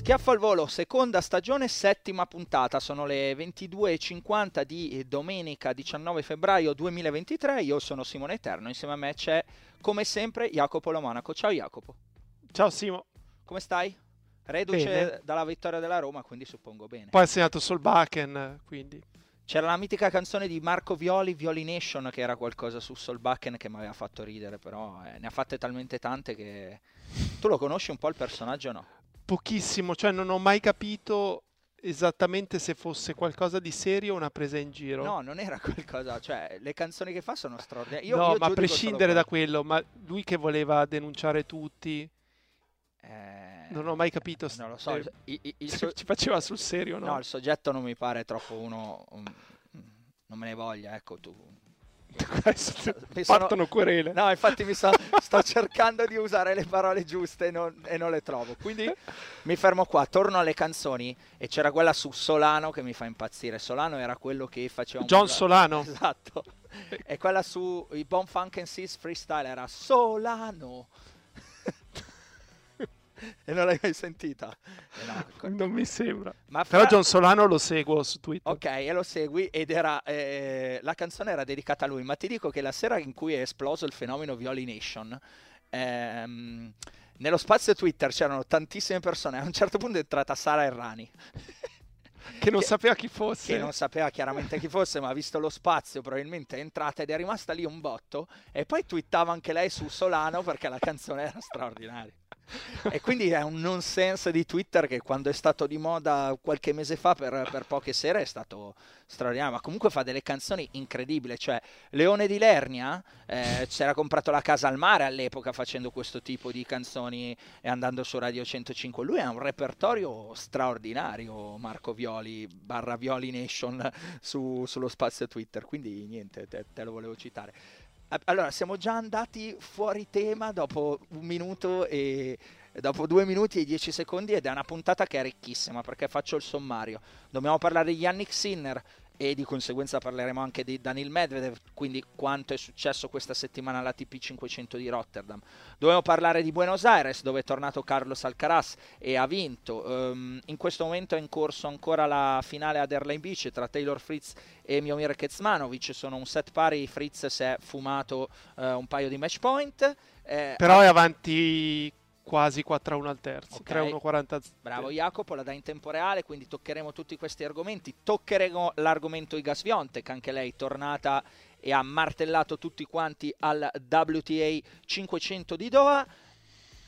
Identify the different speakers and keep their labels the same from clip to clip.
Speaker 1: Schiaffo al volo, seconda stagione, settima puntata. Sono le 22.50 di domenica 19 febbraio 2023. Io sono Simone Eterno. Insieme a me c'è, come sempre, Jacopo Lomonaco. Ciao Jacopo.
Speaker 2: Ciao Simo.
Speaker 1: Come stai? Reduce
Speaker 2: Bene.
Speaker 1: dalla vittoria della Roma, quindi suppongo bene.
Speaker 2: Poi ha segnato Solbakken, quindi
Speaker 1: C'era la mitica canzone di Marco Violi, Violi Nation, che era qualcosa su Solbakken che mi aveva fatto ridere, però eh, ne ha fatte talmente tante che... Tu lo conosci un po' il personaggio o no?
Speaker 2: Pochissimo, cioè non ho mai capito esattamente se fosse qualcosa di serio o una presa in giro.
Speaker 1: No, non era qualcosa, cioè le canzoni che fa sono straordinarie. Io,
Speaker 2: No,
Speaker 1: io
Speaker 2: ma a prescindere da quello, ma lui che voleva denunciare tutti,
Speaker 1: Eh,
Speaker 2: non ho mai capito
Speaker 1: Non lo so,
Speaker 2: se-
Speaker 1: il, il- il
Speaker 2: se
Speaker 1: so-
Speaker 2: ci faceva sul serio no.
Speaker 1: no, il soggetto non mi pare troppo uno... un- non me ne voglia, ecco tu.
Speaker 2: Adesso
Speaker 1: Mi sono-
Speaker 2: partono querele.
Speaker 1: No, infatti mi sto, sto cercando di usare le parole giuste e non, e non le trovo. Quindi mi fermo qua, torno alle canzoni e c'era quella su Solano che mi fa impazzire. Solano era quello che faceva
Speaker 2: John
Speaker 1: la-
Speaker 2: Solano.
Speaker 1: Esatto. E quella su i Bon Funk and Seas Freestyle era Solano. E non l'hai mai sentita? Eh no.
Speaker 2: Non mi sembra.
Speaker 1: Ma
Speaker 2: Però
Speaker 1: fra-
Speaker 2: John Solano lo seguo su Twitter.
Speaker 1: Ok, e lo segui ed era eh, la canzone era dedicata a lui, ma ti dico che la sera in cui è esploso il fenomeno Violi Nation, ehm, nello spazio Twitter c'erano tantissime persone, a un certo punto è entrata Sara Errani,
Speaker 2: Che non
Speaker 1: che-
Speaker 2: sapeva chi fosse.
Speaker 1: che non sapeva chiaramente chi fosse, ma ha visto lo spazio, probabilmente è entrata ed è rimasta lì un botto, e poi twittava anche lei su Solano perché la canzone era straordinaria. E quindi è un nonsense di Twitter che quando è stato di moda qualche mese fa per, per poche sere è stato straordinario, ma comunque fa delle canzoni incredibili, cioè Leone di Lernia eh, si era comprato la casa al mare all'epoca facendo questo tipo di canzoni e andando su Radio 105, lui ha un repertorio straordinario Marco Violi barra Violi Nation su- sullo spazio Twitter, quindi niente, te, te lo volevo citare. Allora, siamo già andati fuori tema dopo un minuto e dopo due minuti e dieci secondi ed è una puntata che è ricchissima perché faccio il sommario. Dobbiamo parlare di Yannick Sinner e di conseguenza parleremo anche di Daniil Medvedev, quindi quanto è successo questa settimana all'ATP 500 di Rotterdam. Dobbiamo parlare di Buenos Aires dove è tornato Carlos Alcaraz e ha vinto. Ehm, in questo momento è in corso ancora la finale ad Airline Beach tra Taylor Fritz e Miomir Kecmanovic. Sono un set pari, Fritz si è fumato eh, un paio di match point. eh,
Speaker 2: Però è avanti quasi 4-1 al terzo.
Speaker 1: Ok.
Speaker 2: 3-1-40.
Speaker 1: Bravo Jacopo, la dà in tempo reale, quindi toccheremo tutti questi argomenti. Toccheremo l'argomento Iga Swiatek, anche lei tornata e ha martellato tutti quanti al WTA 500 di Doha.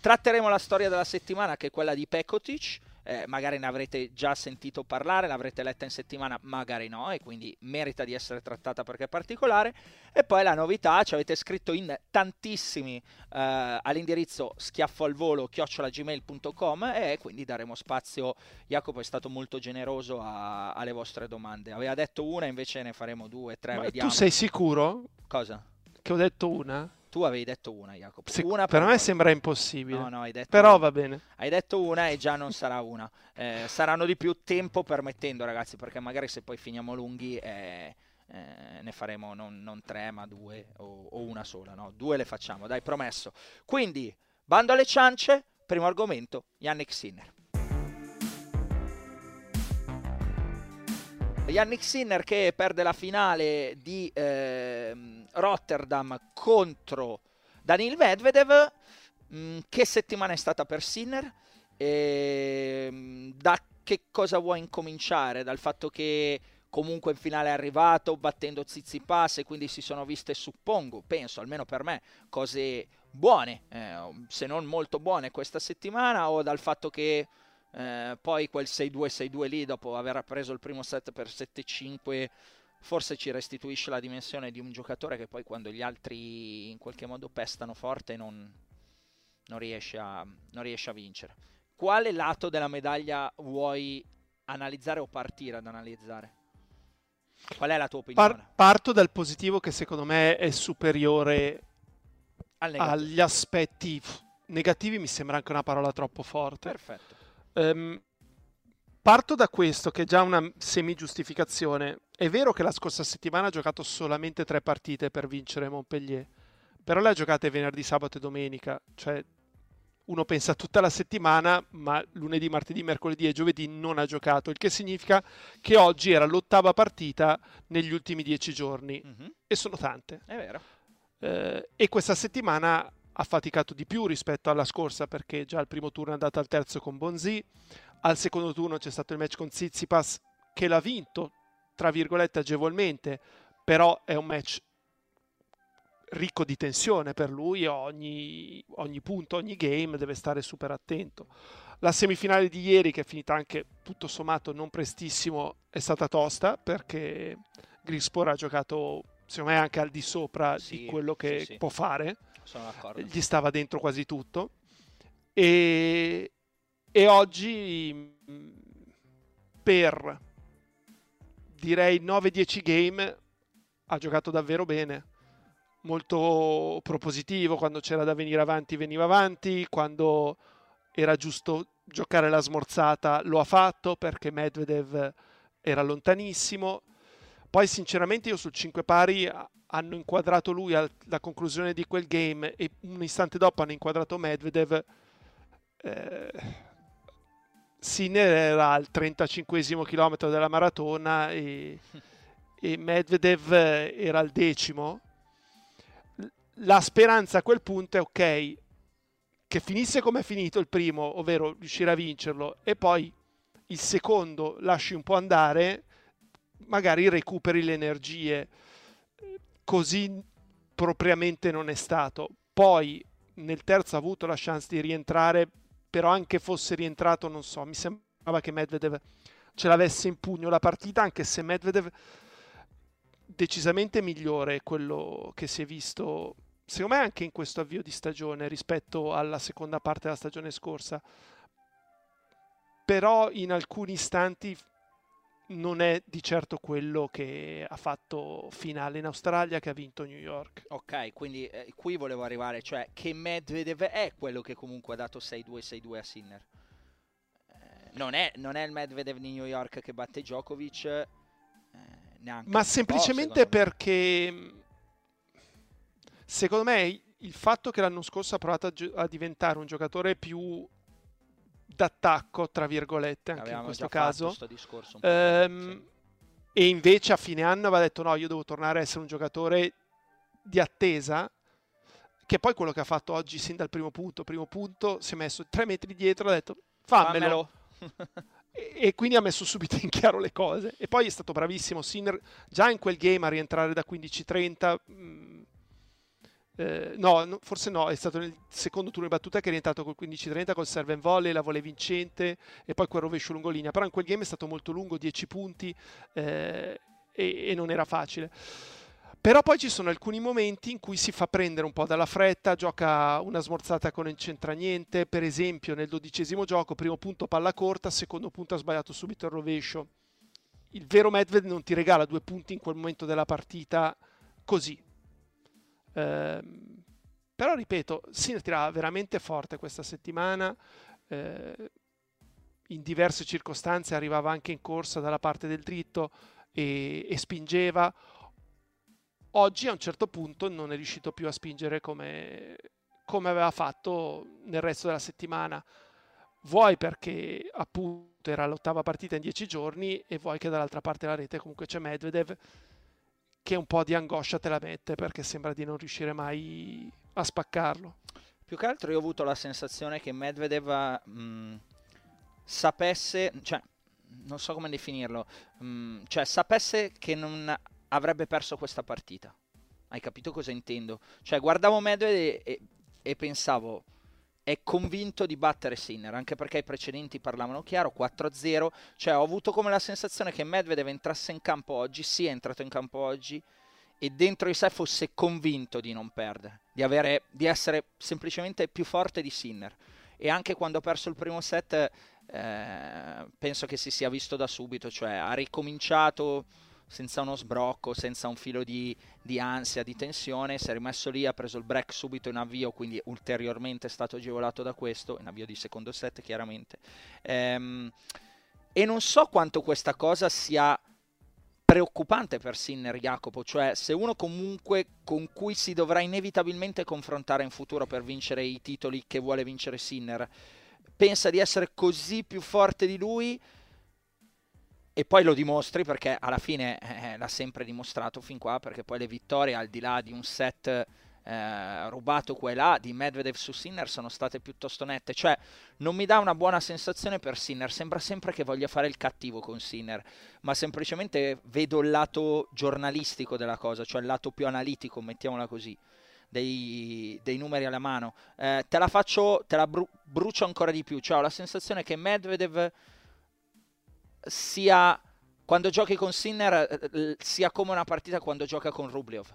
Speaker 1: Tratteremo la storia della settimana che è quella di Pekotic. Eh, magari ne avrete già sentito parlare, l'avrete letta in settimana, magari no, e quindi merita di essere trattata perché è particolare. E poi la novità, ci avete scritto in tantissimi eh, all'indirizzo schiaffo al volo chiocciolagmail.com e quindi daremo spazio. Jacopo è stato molto generoso a- alle vostre domande. Aveva detto una, invece ne faremo due, tre,
Speaker 2: Ma
Speaker 1: vediamo.
Speaker 2: tu sei sicuro
Speaker 1: Cosa?
Speaker 2: che ho detto una?
Speaker 1: Tu avevi detto una, Jacopo.
Speaker 2: Se-
Speaker 1: una
Speaker 2: per me sembra impossibile.
Speaker 1: No, no, hai detto
Speaker 2: Però
Speaker 1: una.
Speaker 2: va bene.
Speaker 1: Hai detto una e già non sarà una. Eh, saranno di più tempo permettendo, ragazzi, perché magari se poi finiamo lunghi eh, eh, ne faremo non, non tre, ma due o, o una sola. No? Due le facciamo, dai, promesso. Quindi, bando alle ciance, primo argomento, Yannick Sinner. Yannick Sinner che perde la finale di ehm, Rotterdam contro Daniil Medvedev. Mm, che settimana è stata per Sinner? E, ehm, da che cosa vuoi incominciare? Dal fatto che comunque in finale è arrivato battendo Zizipas e quindi si sono viste, suppongo, penso, almeno per me, cose buone, eh, se non molto buone questa settimana o dal fatto che eh, poi quel 6-2-6-2 lì dopo aver preso il primo set per 7-5 forse ci restituisce la dimensione di un giocatore che poi quando gli altri in qualche modo pestano forte non, non, riesce, a, non riesce a vincere. Quale lato della medaglia vuoi analizzare o partire ad analizzare? Qual è la tua opinione?
Speaker 2: Par- parto dal positivo che secondo me è superiore agli aspetti negativi, mi sembra anche una parola troppo forte.
Speaker 1: Perfetto.
Speaker 2: Um, parto da questo, che è già una semi-giustificazione. È vero che la scorsa settimana ha giocato solamente tre partite per vincere Montpellier, però le ha giocate venerdì, sabato e domenica, cioè uno pensa tutta la settimana, ma lunedì, martedì, mercoledì e giovedì non ha giocato, il che significa che oggi era l'ottava partita negli ultimi dieci giorni, mm-hmm. e sono tante.
Speaker 1: È vero.
Speaker 2: Eh, e questa settimana ha faticato di più rispetto alla scorsa perché già al primo turno è andata al terzo con Bonzi, al secondo turno c'è stato il match con Tsitsipas che l'ha vinto, tra virgolette agevolmente, però è un match ricco di tensione per lui, ogni, ogni punto, ogni game deve stare super attento. La semifinale di ieri, che è finita anche tutto sommato non prestissimo, è stata tosta perché Grispor ha giocato, secondo me, anche al di sopra sì, di quello che sì, sì. può fare. Gli stava dentro quasi tutto. E, e oggi per direi 9-10 game ha giocato davvero bene molto propositivo, quando c'era da venire avanti veniva avanti, quando era giusto giocare la smorzata lo ha fatto perché Medvedev era lontanissimo. Poi sinceramente io sul 5 pari hanno inquadrato lui alla conclusione di quel game e un istante dopo hanno inquadrato Medvedev. Eh, Sinner era al 35 chilometro della maratona e, e Medvedev era al decimo la speranza a quel punto è ok che finisse come è finito il primo, ovvero riuscire a vincerlo, e poi il secondo lasci un po' andare, magari recuperi le energie. Così propriamente non è stato. Poi nel terzo ha avuto la chance di rientrare, però anche fosse rientrato, non so, mi sembrava che Medvedev ce l'avesse in pugno la partita, anche se Medvedev decisamente migliore quello che si è visto, secondo me anche in questo avvio di stagione rispetto alla seconda parte della stagione scorsa. Però in alcuni istanti non è di certo quello che ha fatto finale in Australia che ha vinto New York.
Speaker 1: Ok, quindi eh, qui volevo arrivare, cioè che Medvedev è quello che comunque ha dato 6-2-6-2 a Sinner. Eh, non, è, non, è, il Medvedev di New York che batte Djokovic, eh, neanche.
Speaker 2: Ma semplicemente perché secondo me il fatto che l'anno scorso ha provato a, gi- a diventare un giocatore più d'attacco, tra virgolette, anche
Speaker 1: Avevamo
Speaker 2: in questo caso,
Speaker 1: ehm, sì.
Speaker 2: e invece a fine anno aveva detto no, io devo tornare a essere un giocatore di attesa, che poi quello che ha fatto oggi sin dal primo punto, primo punto, si è messo tre metri dietro e ha detto fammelo. fammelo. e, quindi ha messo subito in chiaro le cose. E poi è stato bravissimo Sinner già in quel game a rientrare da 15-30. Mh, eh, no, forse no, è stato nel secondo turno di battuta che è rientrato col 15-30 col serve and volley, la volley vincente e poi quel rovescio lungolinea. Però in quel game è stato molto lungo, 10 punti eh, e, e non era facile. Però poi ci sono alcuni momenti in cui si fa prendere un po' dalla fretta, gioca una smorzata che non c'entra niente, per esempio nel dodicesimo gioco, primo punto palla corta, secondo punto ha sbagliato subito il rovescio. Il vero Medved non ti regala due punti in quel momento della partita così. Eh, però ripeto, Sinner tirava veramente forte questa settimana, eh, in diverse circostanze arrivava anche in corsa dalla parte del dritto e, e spingeva oggi a un certo punto non è riuscito più a spingere come, come aveva fatto nel resto della settimana. Vuoi perché appunto era l'ottava partita in dieci giorni e vuoi che dall'altra parte della rete comunque c'è Medvedev che un po' di angoscia te la mette perché sembra di non riuscire mai a spaccarlo.
Speaker 1: Più che altro io ho avuto la sensazione che Medvedev mh, sapesse, cioè, non so come definirlo, um, cioè sapesse che non avrebbe perso questa partita. Hai capito cosa intendo? Cioè, guardavo Medvedev e, e pensavo, è convinto di battere Sinner, anche perché i precedenti parlavano chiaro, 4-0, cioè ho avuto come la sensazione che Medvedev entrasse in campo oggi, sì è entrato in campo oggi, e dentro di sé fosse convinto di non perdere, di, avere, di essere semplicemente più forte di Sinner. E anche quando ha perso il primo set, eh, penso che si sia visto da subito, cioè ha ricominciato senza uno sbrocco, senza un filo di, di, ansia, di tensione, si è rimesso lì, ha preso il break subito in avvio, quindi ulteriormente è stato agevolato da questo, in avvio di secondo set chiaramente. Ehm, e non so quanto questa cosa sia preoccupante per Sinner Jacopo, cioè se uno comunque con cui si dovrà inevitabilmente confrontare in futuro per vincere i titoli che vuole vincere Sinner, pensa di essere così più forte di lui e poi lo dimostri perché alla fine eh, l'ha sempre dimostrato fin qua perché poi le vittorie al di là di un set eh, rubato qua e là di Medvedev su Sinner sono state piuttosto nette. Cioè, non mi dà una buona sensazione per Sinner. Sembra sempre che voglia fare il cattivo con Sinner, ma semplicemente vedo il lato giornalistico della cosa, cioè il lato più analitico, mettiamola così. Dei, dei numeri alla mano, eh, te la faccio, te la bru- brucio ancora di più. Cioè, ho la sensazione che Medvedev sia quando giochi con Sinner eh, sia come una partita quando gioca con Rublev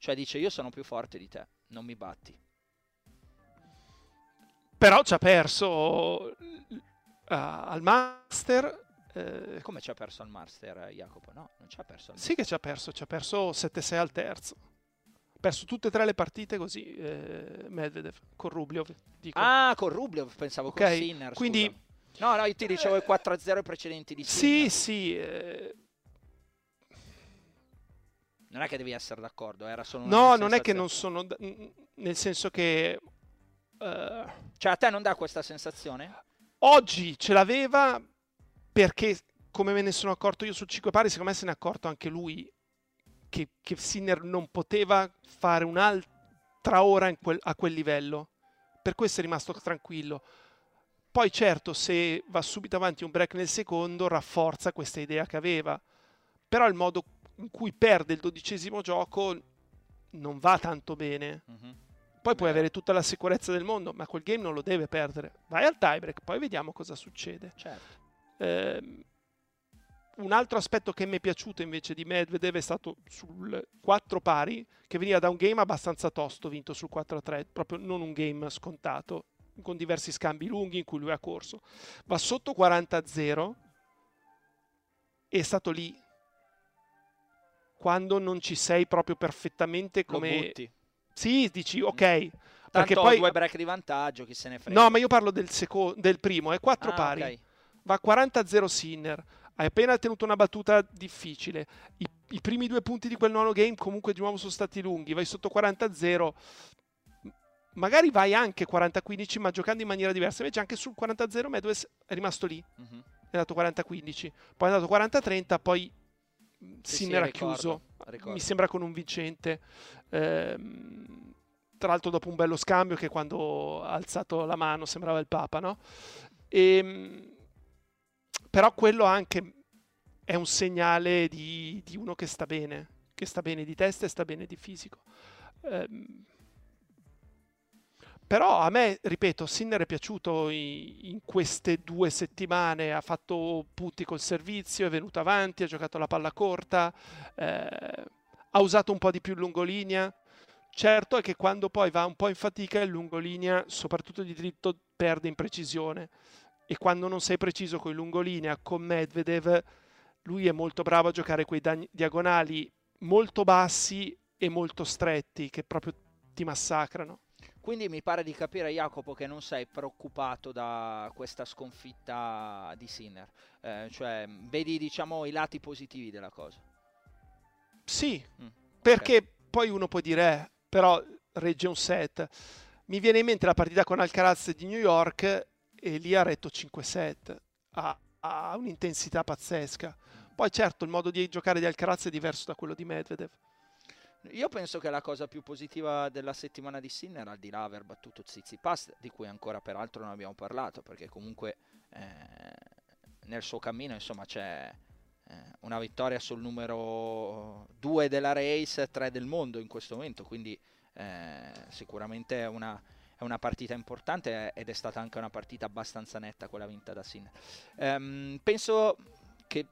Speaker 1: cioè dice io sono più forte di te, non mi batti.
Speaker 2: Però ci ha perso uh, al Master.
Speaker 1: Eh... Come ci ha perso al Master, Jacopo? No, non ci ha perso al
Speaker 2: Master. Sì che ci ha perso, ci ha perso 7-6 al terzo. Ha perso tutte e tre le partite così, eh, Medvedev, con Rublev. Dico.
Speaker 1: Ah, con Rublev, pensavo okay. con Sinner.
Speaker 2: Quindi...
Speaker 1: No, no, io ti dicevo i 4-0 precedenti di Sinner.
Speaker 2: Sì, sì. Eh
Speaker 1: non è che devi essere d'accordo, era solo
Speaker 2: una No, non è che non sono... nel senso che... Uh,
Speaker 1: cioè a te non dà questa sensazione?
Speaker 2: Oggi ce l'aveva perché, come me ne sono accorto io sul 5 pari, secondo me se ne è accorto anche lui che, che Sinner non poteva fare un'altra ora quel, a quel livello. Per questo è rimasto tranquillo. Poi certo, se va subito avanti un break nel secondo, rafforza questa idea che aveva. Però il modo in cui perde il dodicesimo gioco non va tanto bene. Mm-hmm. Poi puoi avere tutta la sicurezza del mondo, ma quel game non lo deve perdere. Vai al tiebreak, poi vediamo cosa succede.
Speaker 1: Certo.
Speaker 2: Eh, un altro aspetto che mi è piaciuto invece di Medvedev è stato sul 4 pari, che veniva da un game abbastanza tosto, vinto sul 4-3, proprio non un game scontato, con diversi scambi lunghi in cui lui ha corso. Va sotto 40-0 e è stato lì quando non ci sei proprio perfettamente come... Sì, dici ok.
Speaker 1: Tanto perché poi... due break di vantaggio, chi se ne frega.
Speaker 2: No, ma io parlo del, seco... del primo, è 4 ah, pari. Okay. Va 40-0 Sinner. Hai appena tenuto una battuta difficile. I, I, primi due punti di quel nono game comunque di nuovo sono stati lunghi. Vai sotto 40-0. Magari vai anche 40-15, ma giocando in maniera diversa. Invece anche sul 40-0 Medwes è rimasto lì. Mm-hmm. È andato 40-15. Poi è andato 40-30, poi sì, Sinner sì, chiuso, ricordo. mi sembra con un vincente. Ehm, tra l'altro dopo un bello scambio che quando ha alzato la mano sembrava il Papa, no? E, ehm, però quello anche è un segnale di, di, uno che sta bene, che sta bene di testa e sta bene di fisico. Ehm, però a me, ripeto, Sinner è piaciuto in, queste due settimane, ha fatto punti col servizio, è venuto avanti, ha giocato la palla corta, eh, ha usato un po' di più il lungolinea. Certo è che quando poi va un po' in fatica il lungolinea, soprattutto di dritto, perde in precisione. E quando non sei preciso con il lungolinea, con Medvedev, lui è molto bravo a giocare quei diagonali molto bassi e molto stretti, che proprio ti massacrano.
Speaker 1: Quindi mi pare di capire, Jacopo, che non sei preoccupato da questa sconfitta di Sinner, eh, cioè vedi diciamo i lati positivi della cosa.
Speaker 2: Sì, mm, perché okay. poi uno può dire, eh, però regge un set. Mi viene in mente la partita con Alcaraz di New York e lì ha retto 5 set, ha, ha un'intensità pazzesca. Poi certo il modo di giocare di Alcaraz è diverso da quello di Medvedev.
Speaker 1: Io penso che la cosa più positiva della settimana di Sinner, al di là aver battuto Zizipas, di cui ancora peraltro non abbiamo parlato, perché comunque eh, nel suo cammino insomma c'è eh, una vittoria sul numero 2 della race, 3 del mondo in questo momento, quindi eh, sicuramente è una, è una, partita importante ed è stata anche una partita abbastanza netta quella vinta da Sinner. Ehm, penso che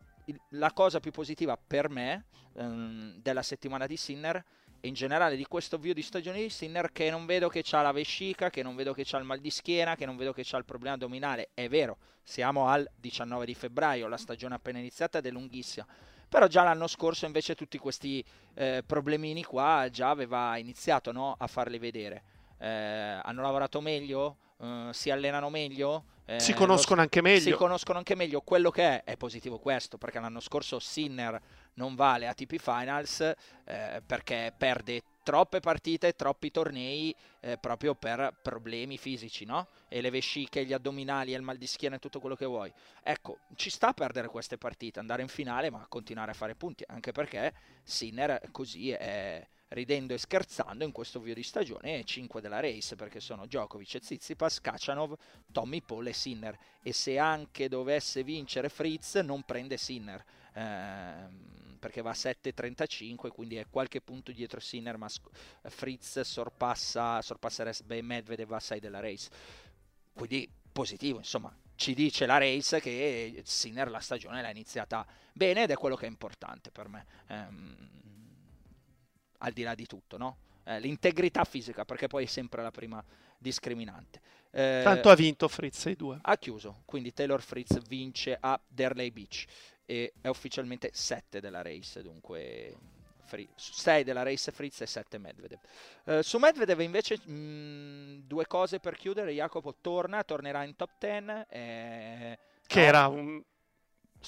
Speaker 1: la cosa più positiva per me ehm, della settimana di Sinner e in generale di questo avvio di stagione di Sinner che non vedo che c'ha la vescica, che non vedo che c'ha il mal di schiena, che non vedo che c'ha il problema addominale. È vero, siamo al 19 di febbraio, la stagione appena iniziata ed è lunghissima. Però già l'anno scorso invece tutti questi eh, problemini qua già aveva iniziato no, a farli vedere. Eh, hanno lavorato meglio? Uh, si allenano meglio?
Speaker 2: Eh, si conoscono lo, anche meglio.
Speaker 1: Si conoscono anche meglio. Quello che è, è positivo questo, perché l'anno scorso Sinner non vale ATP Finals eh, perché perde troppe partite, troppi tornei eh, proprio per problemi fisici, no? E le vesciche, gli addominali, il mal di schiena e tutto quello che vuoi. Ecco, ci sta a perdere queste partite, andare in finale, ma continuare a fare punti, anche perché Sinner così è ridendo e scherzando in questo video di stagione 5 della race perché sono Djokovic e Tsitsipas, Kachanov, Tommy Paul e Sinner. E se anche dovesse vincere Fritz non prende Sinner ehm, perché va a 7.35 quindi è qualche punto dietro Sinner ma Fritz sorpassa sorpasserebbe Medvedev a 6 della race. Quindi positivo insomma ci dice la race che Sinner la stagione l'ha iniziata bene ed è quello che è importante per me. Ehm, al di là di tutto, no? Eh, l'integrità fisica, perché poi è sempre la prima discriminante.
Speaker 2: Eh, Tanto ha vinto Fritz 6-2.
Speaker 1: Ha chiuso, quindi Taylor Fritz vince a Derley Beach e è ufficialmente 7 della race, dunque 6 della race Fritz e 7 Medvedev. Uh, su Medvedev invece mh, mm, due cose per chiudere, Jacopo torna, tornerà in top 10. Eh,
Speaker 2: che era un,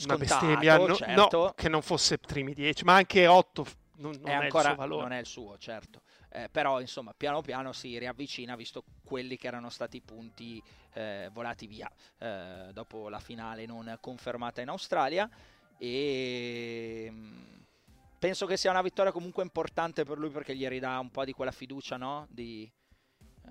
Speaker 2: una bestemmia, no,
Speaker 1: certo.
Speaker 2: no, che non fosse primi 10, ma anche 8 non, non è,
Speaker 1: ancora,
Speaker 2: il suo valore.
Speaker 1: Non è il suo, certo. Eh, però insomma piano piano si riavvicina visto quelli che erano stati i punti eh, volati via eh, dopo la finale non confermata in Australia e mm, penso che sia una vittoria comunque importante per lui perché gli ridà un po' di quella fiducia no? di, eh,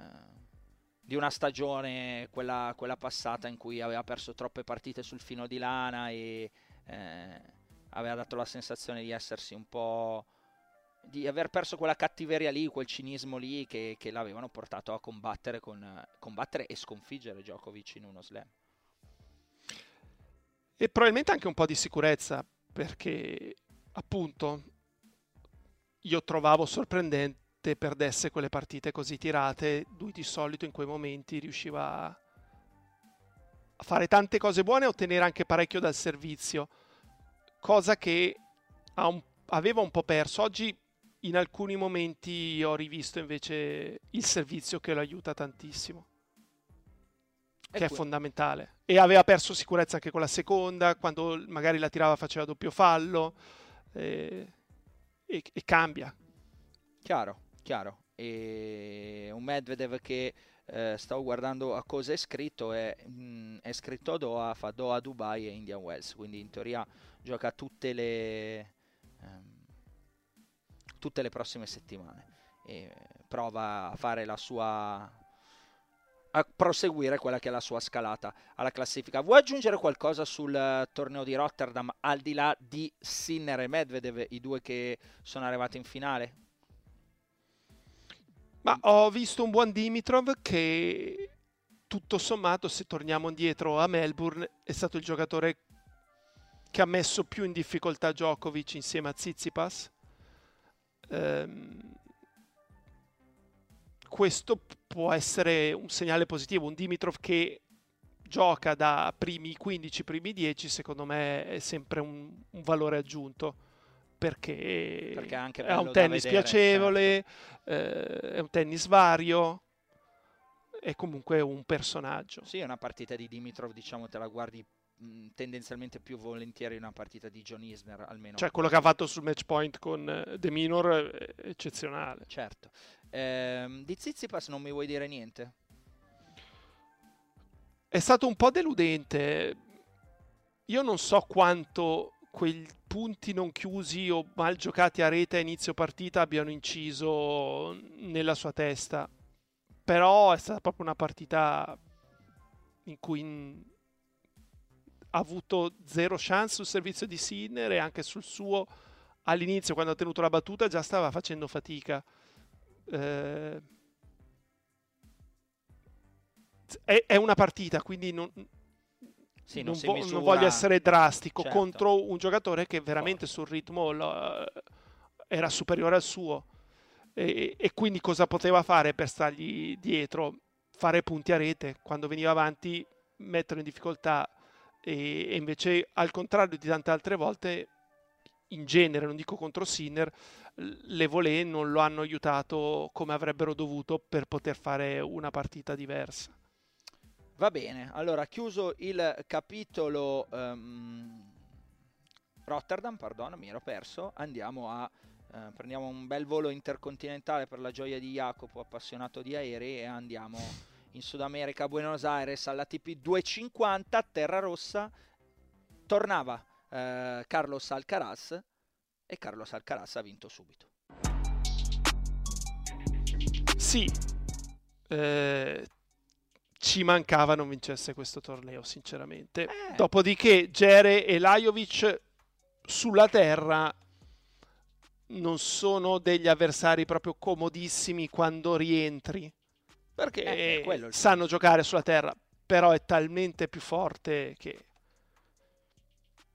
Speaker 1: di, una stagione quella, quella, passata in cui aveva perso troppe partite sul fino di lana e eh, aveva dato la sensazione di essersi un po' di aver perso quella cattiveria lì, quel cinismo lì che, che l'avevano portato a combattere, con, combattere e sconfiggere Djokovic in uno slam.
Speaker 2: E probabilmente anche un po' di sicurezza, perché appunto io trovavo sorprendente perdesse quelle partite così tirate, lui di solito in quei momenti riusciva a fare tante cose buone e ottenere anche parecchio dal servizio, cosa che un, aveva un po' perso. Oggi in alcuni momenti ho rivisto invece il servizio che lo aiuta tantissimo, che è fondamentale. E aveva perso sicurezza anche con la seconda, quando magari la tirava faceva doppio fallo, e, e, e cambia.
Speaker 1: Chiaro, chiaro. E un Medvedev che eh, stavo guardando a cosa è scritto, è, mh, mm, è scritto a Doha, fa Doha, Dubai e Indian Wells, quindi in teoria gioca tutte le... Tutte le prossime settimane e prova a fare la sua a proseguire quella che è la sua scalata alla classifica. Vuoi aggiungere qualcosa sul uh, torneo di Rotterdam al di là di Sinner e Medvedev, i due che sono arrivati in finale?
Speaker 2: Ma ho visto un buon Dimitrov che tutto sommato, se torniamo indietro a Melbourne, è stato il giocatore che ha messo più in difficoltà Djokovic insieme a Tsitsipas ehm, questo può essere un segnale positivo. Un Dimitrov che gioca da primi 15, primi 10, secondo me è sempre un, un valore aggiunto. Perché,
Speaker 1: perché
Speaker 2: è un tennis
Speaker 1: vedere,
Speaker 2: piacevole, certo. eh, è un tennis vario, è comunque un personaggio.
Speaker 1: Sì, è una partita di Dimitrov, diciamo, te la guardi tendenzialmente più volentieri una partita di John Isner almeno.
Speaker 2: Cioè quello che ha fatto sul match point con uh, The Minor è eccezionale.
Speaker 1: Certo. Ehm, di Zizipas non mi vuoi dire niente?
Speaker 2: È stato un po' deludente. Io non so quanto quei punti non chiusi o mal giocati a rete a inizio partita abbiano inciso nella sua testa. Però è stata proprio una partita in cui avuto zero chance sul servizio di Sinner e anche sul suo all'inizio quando ha tenuto la battuta già stava facendo fatica. Eh, è, è, una partita, quindi non,
Speaker 1: sì, non,
Speaker 2: non,
Speaker 1: vo- misura...
Speaker 2: non, voglio essere drastico
Speaker 1: certo.
Speaker 2: contro un giocatore che veramente sul ritmo lo, era superiore al suo. E, e, quindi cosa poteva fare per stargli dietro? Fare punti a rete quando veniva avanti, metterlo in difficoltà e, invece al contrario di tante altre volte in genere, non dico contro Sinner, le volée non lo hanno aiutato come avrebbero dovuto per poter fare una partita diversa.
Speaker 1: Va bene, allora chiuso il capitolo um, Rotterdam, perdono, mi ero perso, andiamo a eh, prendiamo un bel volo intercontinentale per la gioia di Jacopo, appassionato di aerei, e andiamo in Sud America, a Buenos Aires, alla TP 250, Terra Rossa. Tornava eh, Carlos Alcaraz e Carlos Alcaraz ha vinto subito.
Speaker 2: Sì, eh, ci mancava non vincesse questo torneo, sinceramente. Eh. Dopodiché Gere e Lajovic sulla terra non sono degli avversari proprio comodissimi quando rientri, perché eh, sanno giocare sulla terra, però è talmente più forte che,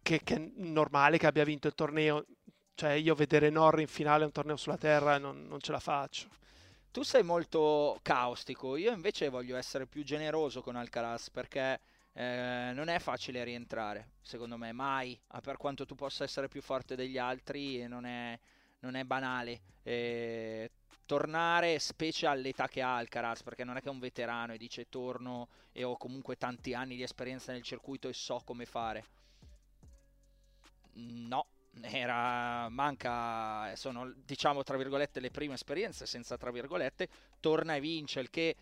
Speaker 2: che, che, è normale che abbia vinto il torneo. Cioè io vedere Norri in finale un torneo sulla terra non, non ce la faccio.
Speaker 1: Tu sei molto caustico, io invece voglio essere più generoso con Alcaraz perché eh, non è facile rientrare, secondo me, mai, per quanto tu possa essere più forte degli altri, non è, non è banale. Eh, tornare, specie all'età che ha Alcaraz, perché non è che è un veterano e dice torno e ho comunque tanti anni di esperienza nel circuito e so come fare. No, era, manca, sono diciamo tra virgolette le prime esperienze, senza tra virgolette, torna e vince, il che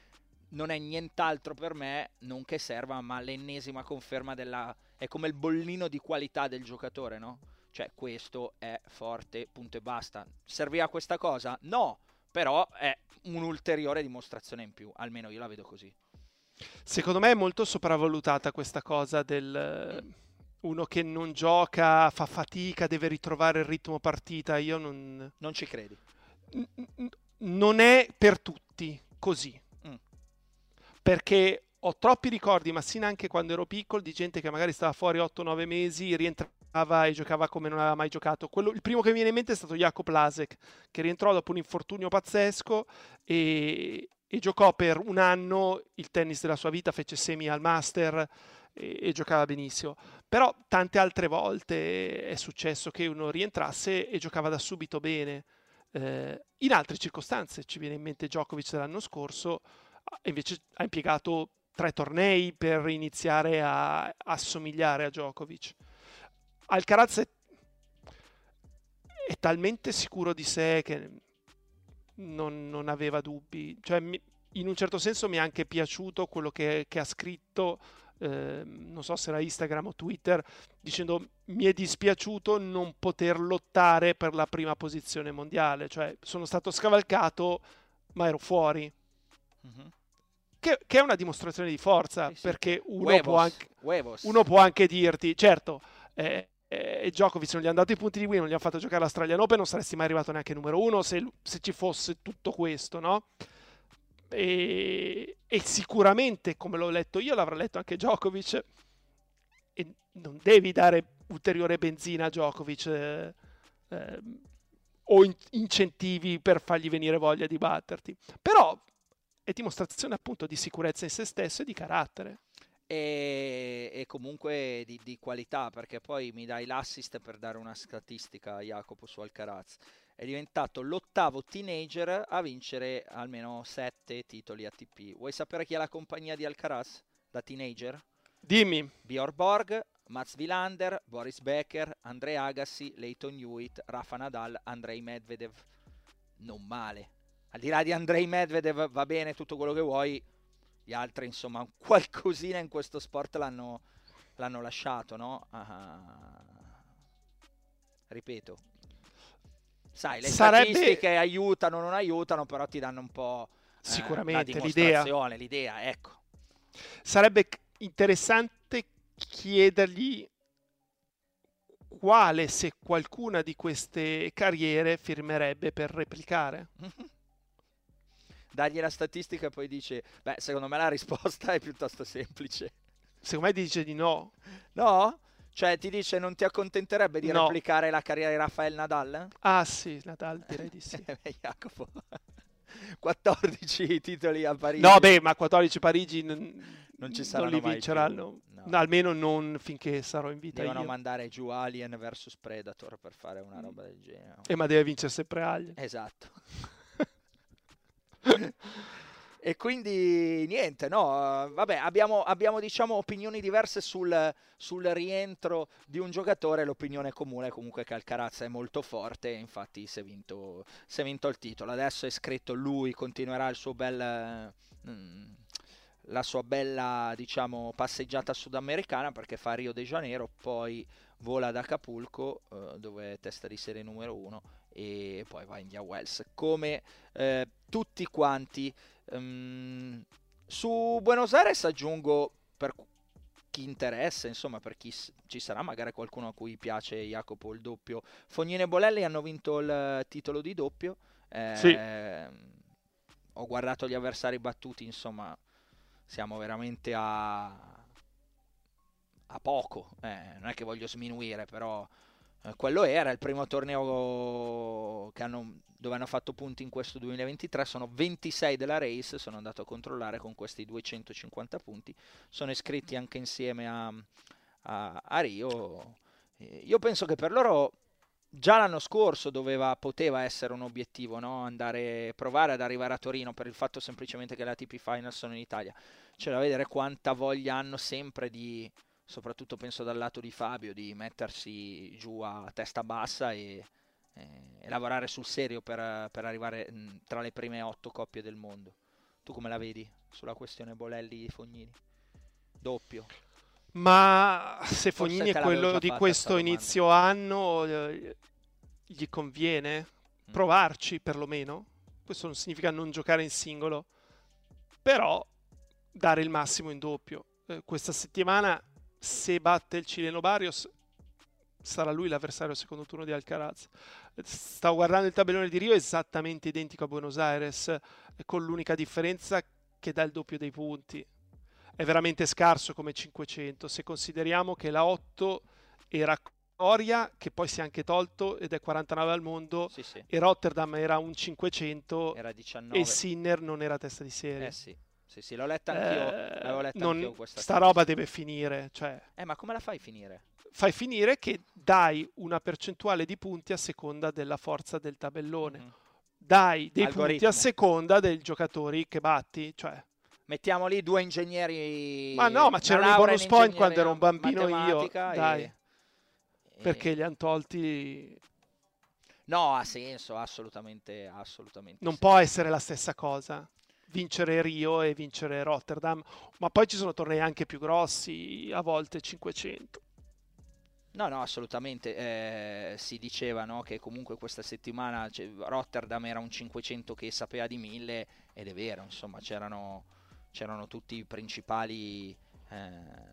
Speaker 1: non è nient'altro per me, non che serva, ma l'ennesima conferma della... è come il bollino di qualità del giocatore, no? Cioè questo è forte, punto e basta. Serviva questa cosa? No, però è un'ulteriore dimostrazione in più, almeno io la vedo così.
Speaker 2: Secondo me è molto sopravvalutata questa cosa del mm. uno che non gioca, fa fatica, deve ritrovare il ritmo partita. Io non.
Speaker 1: Non ci credi.
Speaker 2: non è per tutti così. Mm. Perché ho troppi ricordi, ma sin anche quando ero piccolo, di gente che magari stava fuori 8-9 mesi, rientrava e giocava come non aveva mai giocato. Quello, il primo che mi viene in mente è stato Jakob Lasek, che rientrò dopo un infortunio pazzesco e, e, giocò per un anno il tennis della sua vita, fece semi al master e, e, giocava benissimo. Però tante altre volte è successo che uno rientrasse e giocava da subito bene. Eh, in altre circostanze, ci viene in mente Djokovic dell'anno scorso, invece ha impiegato tre tornei per iniziare a assomigliare a Djokovic. Alcaraz è, è, talmente sicuro di sé che non, non aveva dubbi. Cioè, mi, in un certo senso mi è anche piaciuto quello che, che ha scritto, eh, non so se era Instagram o Twitter, dicendo mi è dispiaciuto non poter lottare per la prima posizione mondiale. Cioè, sono stato scavalcato, ma ero fuori. Mm-hmm. Che, che, è una dimostrazione di forza, sì, sì. perché uno può, anche, uno può, anche, dirti, certo, eh, e Djokovic non gli hanno dato i punti di win, non gli hanno fatto giocare l'Australian Open, non saresti mai arrivato neanche numero uno se, se ci fosse tutto questo, no? E, e, sicuramente, come l'ho letto io, l'avrà letto anche Djokovic, e non devi dare ulteriore benzina a Djokovic eh, eh, o in, incentivi per fargli venire voglia di batterti. Però è dimostrazione appunto di sicurezza in se stesso e di carattere
Speaker 1: e, e comunque di, di, qualità perché poi mi dai l'assist per dare una statistica a Jacopo su Alcaraz. È diventato l'ottavo teenager a vincere almeno sette titoli ATP vuoi sapere chi è la compagnia di Alcaraz da teenager?
Speaker 2: dimmi.
Speaker 1: Björn Borg Mats Wilander, Boris Becker, Andrei Agassi, Leighton Hewitt, Rafa Nadal, Andrei Medvedev. Non male. Al di là di Andrei Medvedev va bene tutto quello che vuoi gli altri insomma qualcosina in questo sport l'hanno, l'hanno lasciato, no? Uh, ripeto, sai, le Sarebbe... statistiche aiutano o non aiutano, però ti danno un po'
Speaker 2: eh, sicuramente
Speaker 1: l'idea. l'idea, ecco.
Speaker 2: Sarebbe interessante chiedergli quale, se qualcuna di queste carriere firmerebbe per replicare.
Speaker 1: Dagli la statistica e poi dice, beh, secondo me la risposta è piuttosto semplice.
Speaker 2: Secondo me dice di no.
Speaker 1: No? Cioè ti dice non ti accontenterebbe di
Speaker 2: No.
Speaker 1: replicare la carriera di Rafael Nadal?
Speaker 2: Ah sì, Nadal direi di sì.
Speaker 1: Eh, Jacopo. 14 titoli a Parigi.
Speaker 2: No, beh, ma 14 Parigi n-
Speaker 1: Non ci saranno
Speaker 2: li
Speaker 1: mai
Speaker 2: vinceranno.
Speaker 1: no.
Speaker 2: No, almeno non finché sarò in vita
Speaker 1: Devono
Speaker 2: io.
Speaker 1: mandare giù Alien vs Predator per fare una roba del genere.
Speaker 2: E ma deve vincere sempre Alien.
Speaker 1: Esatto. e quindi niente, no, vabbè, abbiamo, abbiamo diciamo opinioni diverse sul, sul rientro di un giocatore, l'opinione comune è comunque che Alcaraz è molto forte, infatti si è vinto, si è vinto il titolo, adesso è scritto lui, continuerà il suo bel... mm, la sua bella diciamo passeggiata sudamericana perché fa Rio de Janeiro poi vola ad Acapulco eh, dove è testa di serie numero uno e poi va a India Wells. Come eh, tutti quanti. Ehm, su Buenos Aires aggiungo per chi interessa insomma per chi s- ci sarà magari qualcuno a cui piace Jacopo il doppio. Fognini e Bolelli hanno vinto il titolo di doppio. Eh,
Speaker 2: Sì.
Speaker 1: ho guardato gli avversari battuti insomma siamo veramente a a poco. Eh, non è che voglio sminuire però eh, quello era il primo torneo hanno, dove hanno fatto punti in questo 2023 sono 26 della race sono andato a controllare con questi 250 punti. Sono iscritti anche insieme a, a- a Rio. Eh, io penso che per loro già l'anno scorso doveva, poteva essere un obiettivo no? andare provare ad arrivare a Torino per il fatto semplicemente che le ATP Final sono in Italia. C'è da vedere quanta voglia hanno sempre di soprattutto penso dal lato di Fabio di mettersi giù a testa bassa e, e- e lavorare sul serio per, per arrivare mh, tra le prime otto coppie del mondo tu come la vedi sulla questione Bolelli-Fognini? doppio
Speaker 2: Ma se Fognini è quello di questo inizio anno, eh, gli conviene
Speaker 1: Mm.
Speaker 2: provarci perlomeno. Questo non significa non giocare in singolo, però dare il massimo in doppio. Eh, questa settimana, se batte il cileno Barrios, sarà lui l'avversario al secondo turno di Alcaraz. Stavo guardando il tabellone di Rio, esattamente identico a Buenos Aires, eh, con l'unica differenza che dà il doppio dei punti. È veramente scarso come 500 se consideriamo che la 8 era Coria che poi si è anche tolto ed è 49 al mondo
Speaker 1: sì sì.
Speaker 2: e Rotterdam era un 500
Speaker 1: era 19
Speaker 2: e Sinner non era testa di serie.
Speaker 1: Eh sì sì sì l'ho letta anch'io
Speaker 2: Eh,
Speaker 1: l'avevo letta
Speaker 2: non-
Speaker 1: anch'io questa
Speaker 2: sta
Speaker 1: cosa.
Speaker 2: roba deve finire cioè
Speaker 1: eh ma come la fai finire?
Speaker 2: fai finire che dai una percentuale di punti a seconda della forza del tabellone
Speaker 1: Mhm.
Speaker 2: dai dei punti
Speaker 1: Algoritmo.
Speaker 2: a seconda dei giocatori che batti cioè
Speaker 1: Mettiamo lì due ingegneri.
Speaker 2: Ma no, ma c'erano i bonus
Speaker 1: in
Speaker 2: point quando ero un bambino io, dai.
Speaker 1: e-
Speaker 2: perché li hanno tolti
Speaker 1: No, ha senso, assolutamente, assolutamente.
Speaker 2: non
Speaker 1: sì.
Speaker 2: può essere la stessa cosa vincere Rio e vincere Rotterdam, ma poi ci sono tornei anche più grossi, a volte 500.
Speaker 1: No, no, assolutamente. eh, si diceva no, che comunque questa settimana cioè, Rotterdam era un 500 che sapeva di 1000 ed è vero, insomma, c'erano, c'erano tutti i principali eh,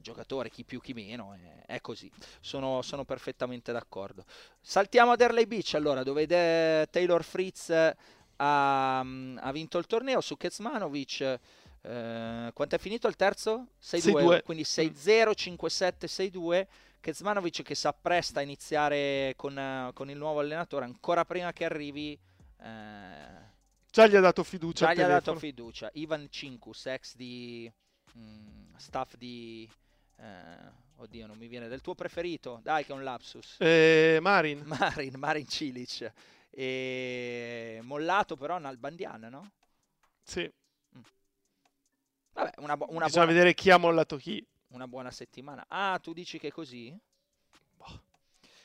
Speaker 1: giocatori, chi più chi meno, eh, è così. Sono, sono perfettamente d'accordo. Saltiamo ad Erley Beach allora, dove Taylor Fritz ha, ha vinto il torneo su Kecmanovic. Eh, quanto è finito il terzo? 6-2,
Speaker 2: 6-2.
Speaker 1: quindi 6-0, 5-7, 6-2. Kezmanovic che si appresta a iniziare con, con il nuovo allenatore ancora prima che arrivi. eh,
Speaker 2: Già gli ha dato fiducia
Speaker 1: già gli ha dato fiducia. Ivan Cinkus, ex di mm, staff di. eh, oddio, non mi viene del tuo preferito. Dai, che è un lapsus.
Speaker 2: Eh, Marin,
Speaker 1: Marin, Marin Cilic. E mollato però Nalbandian, no?
Speaker 2: sì.
Speaker 1: Vabbè, una, bu- una
Speaker 2: bisogna
Speaker 1: buona,
Speaker 2: vedere chi ha mollato chi.
Speaker 1: una buona settimana. Ah, tu dici che è così?
Speaker 2: Boh.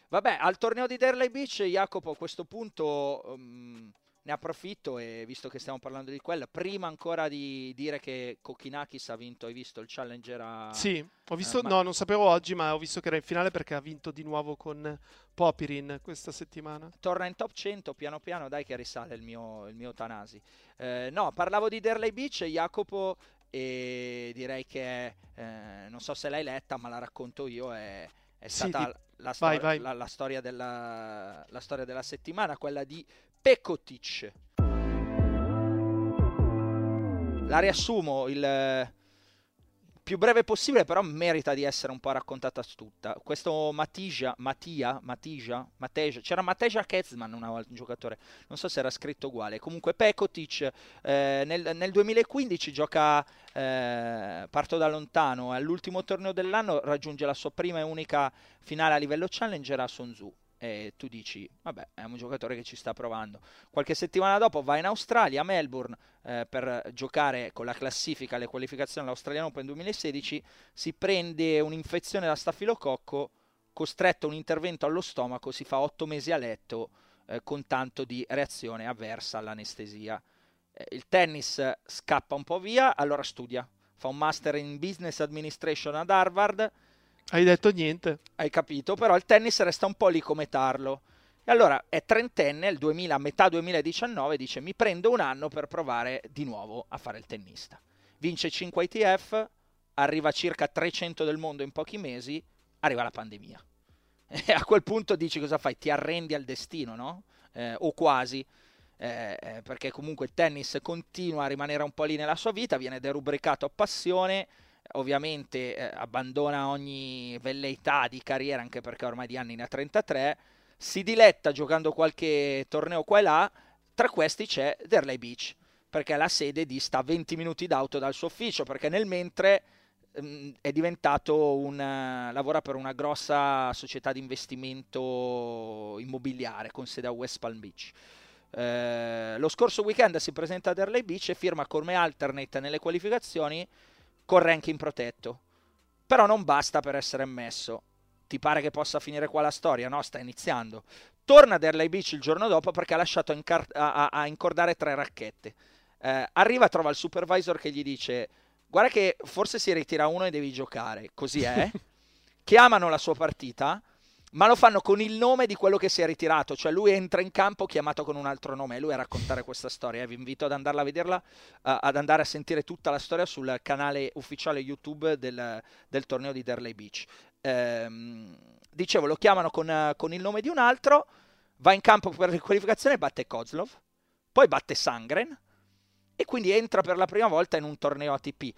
Speaker 1: Vabbè, al torneo di Derley Beach, Jacopo, a questo punto mm, ne approfitto e visto che stiamo parlando di quello, prima ancora di dire che Kokinakis ha vinto, hai visto il Challenger a...
Speaker 2: Sì, ho visto,
Speaker 1: Eh, ma-
Speaker 2: no, non sapevo oggi, ma ho visto che era in finale perché ha vinto di nuovo con Popirin questa settimana.
Speaker 1: torna in top 100 piano piano, dai che risale il mio, il mio Tanasi. Eh, no, parlavo di Derley Beach, Jacopo, e direi che eh, non so se l'hai letta, ma la racconto io. È, è stata
Speaker 2: di...
Speaker 1: la,
Speaker 2: vai,
Speaker 1: stor-
Speaker 2: vai.
Speaker 1: La, la, storia della, la storia della settimana, quella di Pekotic. La riassumo il più breve possibile, però merita di essere un po' raccontata tutta. Questo Matija, Mattia, Matija, Mateja, c'era Mateja Kezman una volta, un giocatore, non so se era scritto uguale. Comunque Pekotic eh, nel, nel, 2015 gioca, eh, parto da lontano, all'ultimo torneo dell'anno raggiunge la sua prima e unica finale a livello challenger a Sonzu e tu dici, vabbè, è un giocatore che ci sta provando. Qualche settimana dopo va in Australia, a Melbourne, eh, per giocare con la classifica alle qualificazioni all'Australian Open 2016, si prende un'infezione da stafilococco, costretto a un intervento allo stomaco, si fa otto mesi a letto eh, con tanto di reazione avversa all'anestesia. Eh, il tennis scappa un po' via, allora studia, fa un master in business administration ad Harvard,
Speaker 2: hai detto niente.
Speaker 1: Hai capito, però il tennis resta un po' lì come tarlo. E allora è trentenne, il 2000, a metà 2019, dice mi prendo un anno per provare di nuovo a fare il tennista. Vince 5 ITF, arriva a circa 300 del mondo in pochi mesi, arriva la pandemia. E a quel punto dici cosa fai? Ti arrendi al destino, no? Eh, o quasi. Eh, eh perché comunque il tennis continua a rimanere un po' lì nella sua vita, viene derubricato a passione, ovviamente eh, abbandona ogni velleità di carriera anche perché ormai di anni ne ha 33, si diletta giocando qualche torneo qua e là, tra questi c'è Derley Beach, perché la sede di sta 20 minuti d'auto dal suo ufficio, perché nel mentre mh, mm, è diventato un... Uh, lavora per una grossa società di investimento immobiliare con sede a West Palm Beach. Eh, lo scorso weekend si presenta a Derley Beach e firma come alternate nelle qualificazioni col ranking protetto. Però non basta per essere ammesso. Ti pare che possa finire qua la storia? No, sta iniziando. Torna ad Erlay Beach il giorno dopo perché ha lasciato incar- a, a, incordare tre racchette. Eh, arriva, trova il supervisor che gli dice: Guarda che forse si ritira uno e devi giocare. Così è. Chiamano la sua partita ma lo fanno con il nome di quello che si è ritirato, cioè lui entra in campo chiamato con un altro nome, e lui a raccontare questa storia, vi invito ad andarla a vederla, uh, ad andare a sentire tutta la storia sul canale ufficiale YouTube del, del torneo di Derley Beach. Ehm, dicevo, lo chiamano con, uh, con, il nome di un altro, va in campo per la qualificazione, batte Kozlov, poi batte Sangren, e quindi entra per la prima volta in un torneo ATP.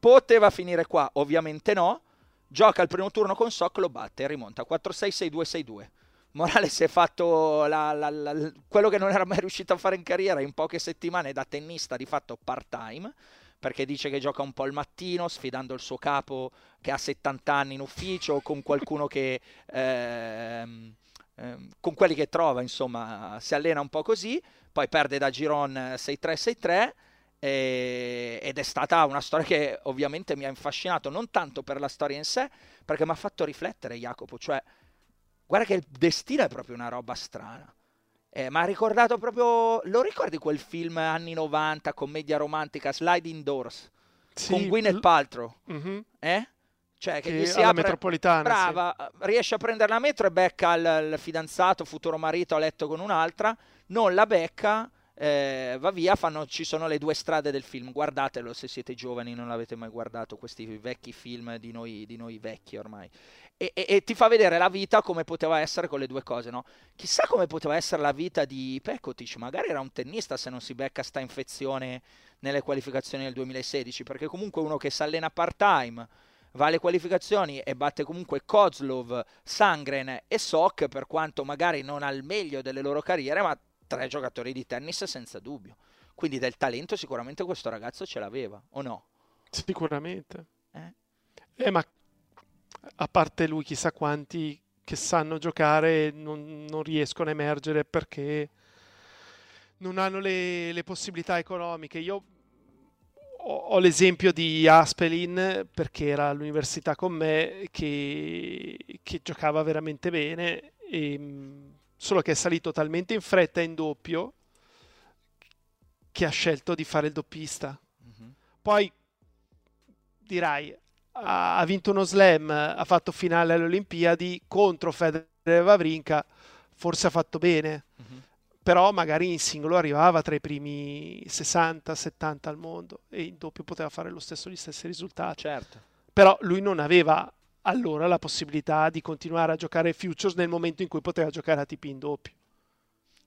Speaker 1: Poteva finire qua? Ovviamente no, gioca il primo turno con Sock, lo batte e rimonta 4-6-6-2-6-2. Morales si è fatto la, la, la, quello che non era mai riuscito a fare in carriera in poche settimane da tennista di fatto part-time, perché dice che gioca un po' il mattino sfidando il suo capo che ha 70 anni in ufficio, con qualcuno che... Ehm, ehm, con quelli che trova, insomma, si allena un po' così, poi perde da Giron 6-3-6-3 e, ed è stata una storia che ovviamente mi ha infascinato, non tanto per la storia in sé, perché mi ha fatto riflettere Jacopo, cioè guarda che il destino è proprio una roba strana. Eh, mi ha ricordato proprio, lo ricordi quel film anni 90, commedia romantica, Sliding Doors, sì, con Gwyneth Paltrow? Mm-hmm. Eh? Cioè, che, che si apre,
Speaker 2: metropolitana.
Speaker 1: Brava, sì. riesce a prendere la metro e becca il, il fidanzato, futuro marito a letto con un'altra, non la becca eh, va via, fanno, ci sono le due strade del film, guardatelo se siete giovani non l'avete mai guardato, questi vecchi film di noi, di noi vecchi ormai. E, e, e, ti fa vedere la vita come poteva essere con le due cose, no? Chissà come poteva essere la vita di Pekotic, magari era un tennista se non si becca sta infezione nelle qualificazioni del 2016, perché comunque uno che si allena part-time, va alle qualificazioni e batte comunque Kozlov, Sangren e Sok, per quanto magari non al meglio delle loro carriere, ma tre giocatori di tennis senza dubbio. Quindi del talento sicuramente questo ragazzo ce l'aveva, o no?
Speaker 2: Sicuramente. Eh? eh ma a parte lui chissà quanti che sanno giocare non, non riescono a emergere perché non hanno le, le possibilità economiche. Io ho, ho, l'esempio di Aspelin perché era all'università con me che, che giocava veramente bene e solo che è salito talmente in fretta in doppio che ha scelto di fare il doppista. Mm-hmm. Poi dirai, ha, vinto uno slam, ha fatto finale alle Olimpiadi contro Federer e Vavrinka, forse ha fatto bene. Mm-hmm. però magari in singolo arrivava tra i primi 60-70 al mondo e in doppio poteva fare lo stesso, gli stessi risultati.
Speaker 1: Certo.
Speaker 2: Però lui non aveva allora la possibilità di continuare a giocare Futures nel momento in cui poteva giocare ATP in doppio.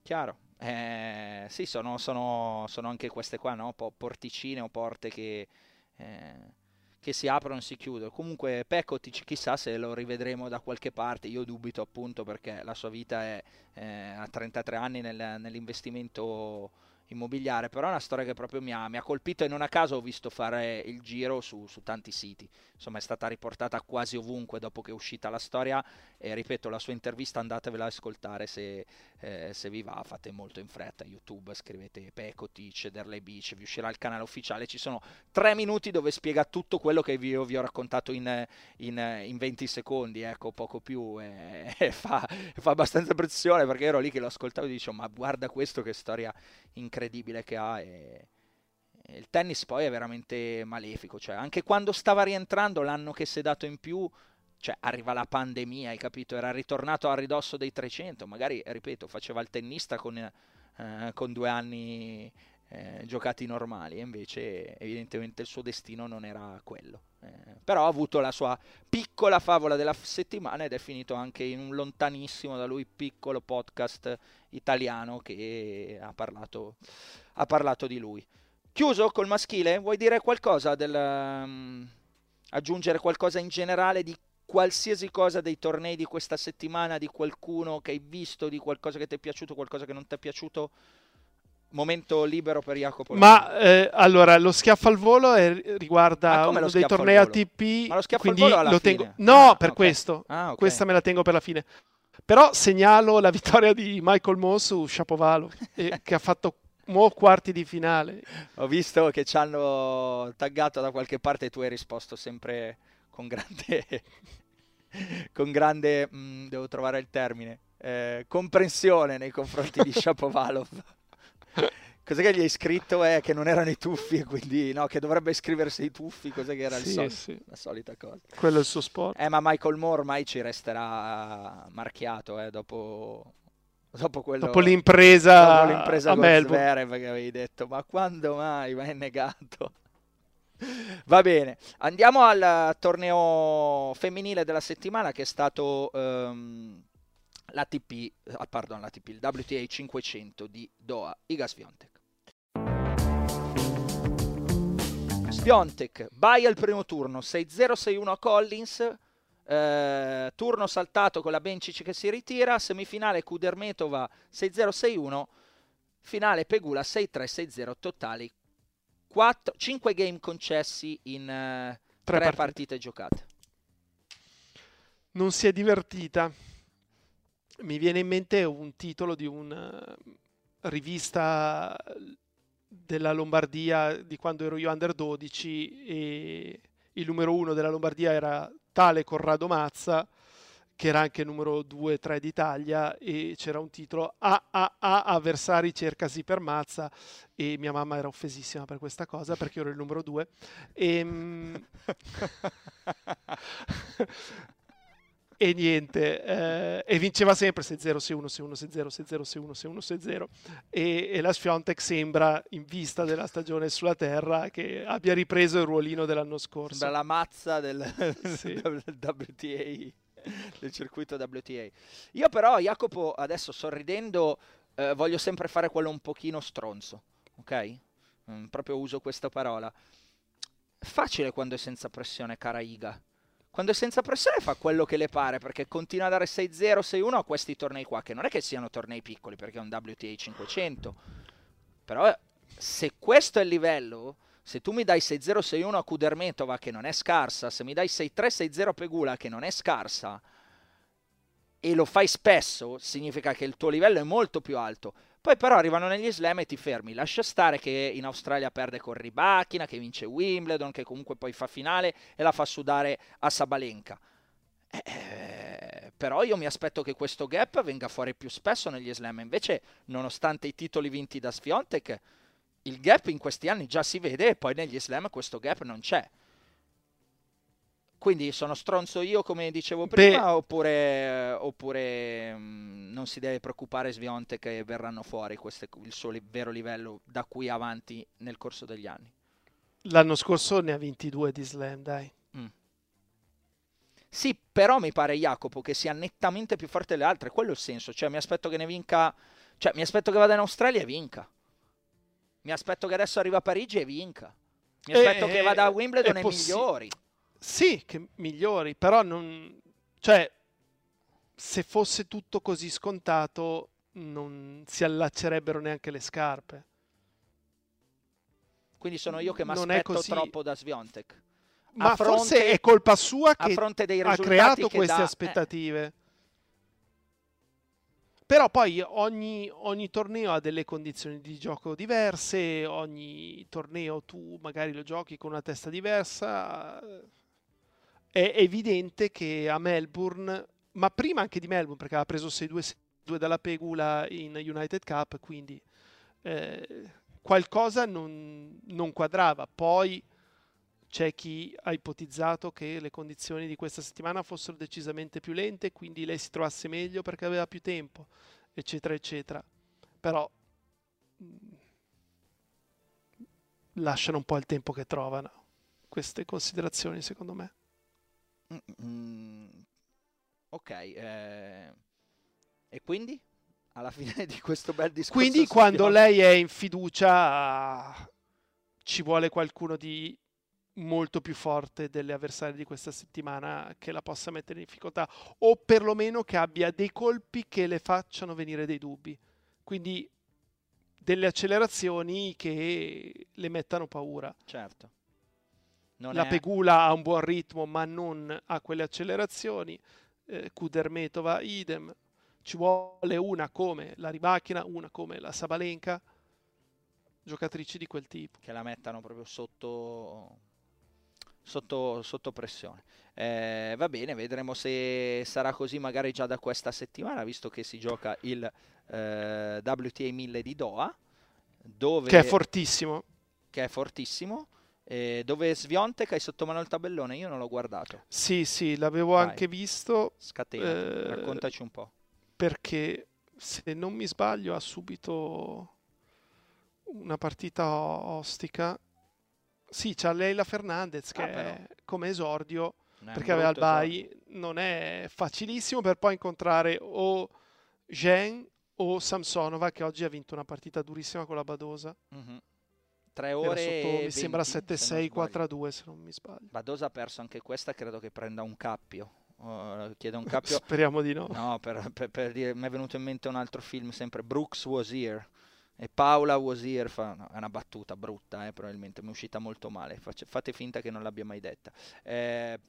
Speaker 1: Chiaro. Eh, sì, sono, sono, sono, anche queste qua, no? porticine o porte che, eh, che si aprono e si chiudono. Comunque Pekotic chissà se lo rivedremo da qualche parte, io dubito appunto perché la sua vita è eh, a 33 anni nel, nell'investimento immobiliare, però è una storia che proprio mi ha, mi ha, colpito e non a caso ho visto fare il giro su, su, tanti siti, insomma è stata riportata quasi ovunque dopo che è uscita la storia e ripeto la sua intervista andatevela ad ascoltare se, eh, se vi va, fate molto in fretta, YouTube scrivete Pecotic, Derley Beach, vi uscirà il canale ufficiale, ci sono tre minuti dove spiega tutto quello che vi, vi ho raccontato in, in, in, 20 secondi, ecco poco più e, e fa, fa, abbastanza pressione perché ero lì che lo ascoltavo e dicevo ma guarda questo che storia incredibile che ha e, e il tennis poi è veramente malefico, cioè anche quando stava rientrando l'anno che si è dato in più, cioè arriva la pandemia, hai capito, era ritornato a ridosso dei 300, magari, ripeto, faceva il tennista con, eh, con due anni eh, giocati normali e invece evidentemente il suo destino non era quello. Eh, però ha avuto la sua piccola favola della settimana ed è finito anche in un lontanissimo da lui piccolo podcast italiano che ha parlato, ha parlato di lui. Chiuso col maschile, vuoi dire qualcosa del... Um, aggiungere qualcosa in generale di qualsiasi cosa dei tornei di questa settimana, di qualcuno che hai visto, di qualcosa che ti è piaciuto, qualcosa che non ti è piaciuto? Momento libero per Jacopo.
Speaker 2: Ma eh, allora lo schiaffo al volo è, riguarda uno dei tornei ATP.
Speaker 1: Ma lo schiaffo al volo alla
Speaker 2: lo
Speaker 1: tengo...
Speaker 2: No, ah, per okay. questo.
Speaker 1: Ah, okay.
Speaker 2: Questa me la tengo per la fine. Però segnalo la vittoria di Michael Mo su Shapovalov, eh, che ha fatto mo quarti di finale.
Speaker 1: Ho visto che ci hanno taggato da qualche parte e tu hai risposto sempre con grande... con grande... Mh, mm, devo trovare il termine. Eh, comprensione nei confronti di Shapovalov. Cos'è che gli hai scritto? È che non erano i tuffi, quindi no, che dovrebbe scriversi i tuffi, cos'è che era
Speaker 2: sì,
Speaker 1: il sol-
Speaker 2: sì.
Speaker 1: la solita cosa.
Speaker 2: Quello è il suo sport.
Speaker 1: Eh, ma Michael Moore ormai ci resterà marchiato, eh, dopo, dopo, quello,
Speaker 2: dopo l'impresa,
Speaker 1: dopo l'impresa
Speaker 2: a.
Speaker 1: Zverev che avevi detto, ma quando mai? Ma è negato. Va bene, andiamo al torneo femminile della settimana che è stato um, l'ATP, ah, pardon, l'ATP, il WTA 500 di Doha, Iga Swiatek. Swiatek, vai al primo turno, 6-0-6-1 a Collins, eh, turno saltato con la Bencic che si ritira, semifinale Kudermetova 6-0-6-1, finale Pegula 6-3-6-0 totali 4, 5 game concessi in eh, 3 partite. partite giocate.
Speaker 2: Non si è divertita mi viene in mente un titolo di una rivista della Lombardia di quando ero io under 12 e il numero uno della Lombardia era tale Corrado Mazza che era anche numero 2-3 d'Italia e c'era un titolo AAA avversari cercasi per Mazza e mia mamma era offesissima per questa cosa perché ero il numero 2 e ehm, e niente, eh, e vinceva sempre 6-0, 6-1, 6-1, 6-0, 6-0, 6-1, 6-1, 6-0 e, e la Sfiontek sembra, in vista della stagione sulla Terra, che abbia ripreso il ruolino dell'anno scorso.
Speaker 1: Sembra la mazza del, sì. del WTA, del circuito WTA. Io però, Jacopo, adesso sorridendo, eh, voglio sempre fare quello un pochino stronzo, ok? Mm, proprio uso questa parola. Facile quando è senza pressione, cara Iga quando è senza pressione fa quello che le pare perché continua a dare 6-0, 6-1 a questi tornei qua, che non è che siano tornei piccoli perché è un WTA 500. Però se questo è il livello, se tu mi dai 6-0, 6-1 a Kudermetova che non è scarsa, se mi dai 6-3, 6-0 a Pegula che non è scarsa, e lo fai spesso, significa che il tuo livello è molto più alto. Poi però arrivano negli slam e ti fermi. Lascia stare che in Australia perde con Ribachina, che vince Wimbledon, che comunque poi fa finale e la fa sudare a Sabalenka. Eh, però io mi aspetto che questo gap venga fuori più spesso negli slam. Invece, nonostante i titoli vinti da Sfiontek, il gap in questi anni già si vede e poi negli slam questo gap non c'è. Quindi sono stronzo io come dicevo prima Beh, oppure, oppure mh, mm, non si deve preoccupare Svionte che verranno fuori questo è il suo vero livello da qui avanti nel corso degli anni?
Speaker 2: L'anno scorso ne ha 22 di slam, dai. Mm.
Speaker 1: Sì, però mi pare Jacopo che sia nettamente più forte delle altre, quello è il senso, cioè mi aspetto che ne vinca, cioè mi aspetto che vada in Australia e vinca. Mi aspetto che adesso arriva a Parigi e vinca. Mi aspetto eh, che vada a Wimbledon e possi- migliori.
Speaker 2: Sì, che migliori, però non... Cioè, se fosse tutto così scontato, non si allaccerebbero neanche le scarpe.
Speaker 1: Quindi sono io che mi aspetto troppo da Sviontek.
Speaker 2: Ma fronte, forse è colpa sua che ha creato che queste dà, aspettative. Eh. Però poi ogni, ogni, torneo ha delle condizioni di gioco diverse, ogni torneo tu magari lo giochi con una testa diversa. È evidente che a Melbourne, ma prima anche di Melbourne, perché aveva preso 6-2, 6-2 dalla Pegula in United Cup, quindi eh, qualcosa non, non quadrava. Poi c'è chi ha ipotizzato che le condizioni di questa settimana fossero decisamente più lente, quindi lei si trovasse meglio perché aveva più tempo, eccetera, eccetera. Però mm, lasciano un po' il tempo che trovano queste considerazioni, secondo me.
Speaker 1: Mm-hmm. Ok, eh... e quindi? Alla fine di questo bel discorso.
Speaker 2: Quindi quando lei è in fiducia ci vuole qualcuno di molto più forte delle avversarie di questa settimana che la possa mettere in difficoltà o perlomeno che abbia dei colpi che le facciano venire dei dubbi. Quindi delle accelerazioni che le mettano paura.
Speaker 1: Certo.
Speaker 2: Non la è... Pegula ha un buon ritmo ma non ha quelle accelerazioni. Eh, Kudermetova idem. Ci vuole una come la Ribachina, una come la Sabalenka giocatrici di quel tipo.
Speaker 1: Che la mettano proprio sotto sotto, sotto pressione. Eh, va bene, vedremo se sarà così magari già da questa settimana, visto che si gioca il eh, WTA 1000 di Doha, dove,
Speaker 2: che è fortissimo.
Speaker 1: Che è fortissimo. Eh, dove Sviontek hai sotto mano il tabellone? Io non l'ho guardato.
Speaker 2: Sì, sì, l'avevo Vai. anche visto.
Speaker 1: Scatena, eh, raccontaci un po'.
Speaker 2: Perché se non mi sbaglio ha subito una partita ostica sì, c'ha Leila Fernandez che ah, come esordio, perché aveva il bye, non è facilissimo per poi incontrare o Zheng o Samsonova che oggi ha vinto una partita durissima con la Badosa. Mm-hmm.
Speaker 1: Tre ore sotto, mi 20,
Speaker 2: sembra 7-6, 4-2 se non mi sbaglio.
Speaker 1: Badosa ha perso anche questa, credo che prenda un cappio. Uh, chiede un cappio.
Speaker 2: Speriamo di no.
Speaker 1: No, per, per, per dire, mi è venuto in mente un altro film, sempre Brooks Was Here e Paola Wazir fa no, è una battuta brutta, eh, probabilmente mi è uscita molto male. Face, fate finta che non l'abbia mai detta. Eh,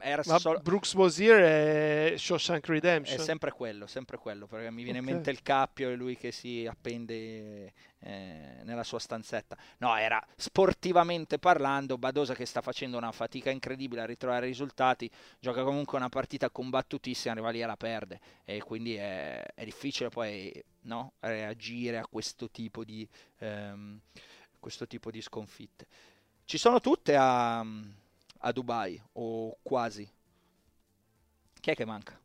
Speaker 2: era solo... Brooks Wazir è Shawshank Redemption.
Speaker 1: È sempre quello, sempre quello, perché mi viene okay. in mente il cappio e lui che si appende eh, nella sua stanzetta. No, era sportivamente parlando, Badosa che sta facendo una fatica incredibile a ritrovare risultati, gioca comunque una partita combattutissima, arriva lì e la perde e quindi è, è difficile poi no? reagire a questo tipo, di, ehm, questo tipo di sconfitte. Ci sono tutte a, a Dubai o quasi. Chi è che manca?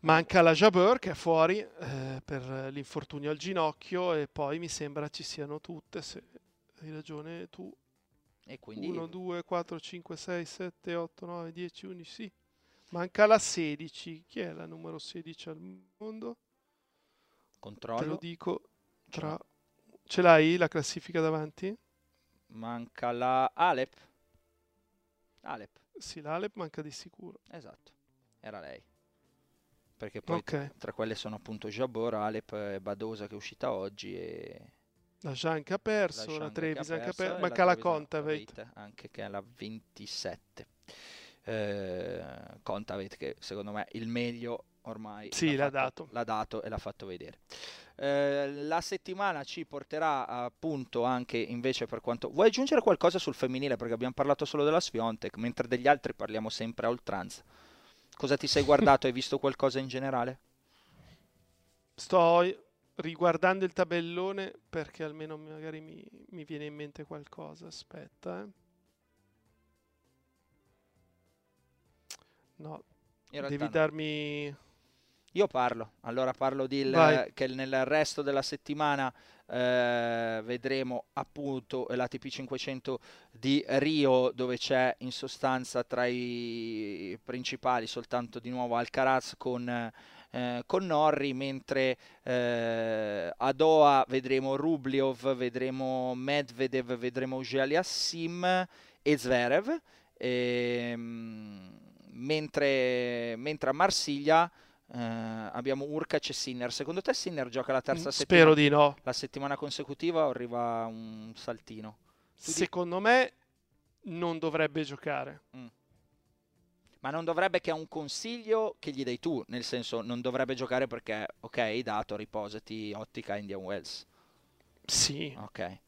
Speaker 2: Manca la Jabeur che è fuori eh, per l'infortunio al ginocchio e poi mi sembra ci siano tutte, se hai ragione tu.
Speaker 1: E quindi...
Speaker 2: 1, 2, 4, 5, 6, 7, 8, 9, 10, 11, sì. Manca la 16. Chi è la numero 16 al mondo?
Speaker 1: Controllo.
Speaker 2: Te lo dico tra... Ce l'hai la classifica davanti?
Speaker 1: Manca la Alep. Alep.
Speaker 2: Sì, l'Alep manca di sicuro.
Speaker 1: Esatto, era lei. Perché poi okay. tra quelle sono appunto Jabor, Alep e Badosa che è uscita oggi e...
Speaker 2: La che ha perso, la, la Trevisan ha perso, manca la, la Contaveit.
Speaker 1: Anche che è la 27. Eh, Contaveit che secondo me il meglio ormai
Speaker 2: sì, l'ha,
Speaker 1: l'ha,
Speaker 2: dato.
Speaker 1: l'ha dato e l'ha fatto vedere. Eh, la settimana ci porterà appunto anche invece per quanto... Vuoi aggiungere qualcosa sul femminile? Perché abbiamo parlato solo della Sviontek, mentre degli altri parliamo sempre a oltranza. Cosa ti sei guardato? Hai visto qualcosa in generale?
Speaker 2: Sto riguardando il tabellone perché almeno magari mi, mi viene in mente qualcosa. Aspetta, eh. No, devi darmi...
Speaker 1: Io parlo, allora parlo di il- che nel resto della settimana eh, vedremo appunto l'ATP 500 di Rio dove c'è in sostanza tra i principali soltanto di nuovo Alcaraz con, eh, con Norri, mentre eh, a Doha vedremo Rubliov, vedremo Medvedev, vedremo Auger-Aliassime e Zverev, ehm, mentre, mentre a Marsiglia eh, abbiamo Urkac e Sinner. Secondo te Sinner gioca la terza settimana?
Speaker 2: Spero di no.
Speaker 1: La settimana consecutiva o arriva un saltino? Tu di-
Speaker 2: Secondo me non dovrebbe giocare.
Speaker 1: Ma non dovrebbe che ha un consiglio che gli dai tu, nel senso non dovrebbe giocare perché, ok, dato, riposati, ottica Indian Wells,
Speaker 2: Sì.
Speaker 1: ok.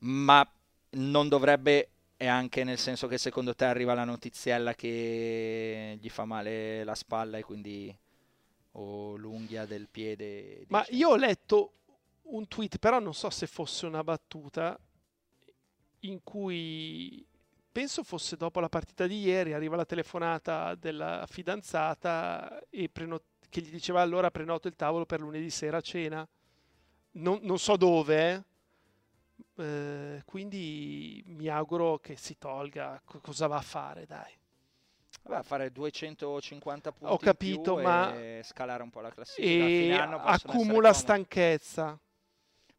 Speaker 1: Ma non dovrebbe, è anche nel senso che secondo te arriva la notiziella che gli fa male la spalla e quindi o l'unghia del piede.
Speaker 2: Ma io ho letto un tweet, però non so se fosse una battuta, in cui penso fosse dopo la partita di ieri, arriva la telefonata della fidanzata e preno- che gli diceva allora prenoto il tavolo per lunedì sera a cena. Non, non so dove, eh. Eh, quindi mi auguro che si tolga. Co- cosa va a fare, dai?
Speaker 1: Vabbè, fare 250 punti
Speaker 2: Ho capito, ma-
Speaker 1: e scalare un po' la classifica.
Speaker 2: E accumula stanchezza.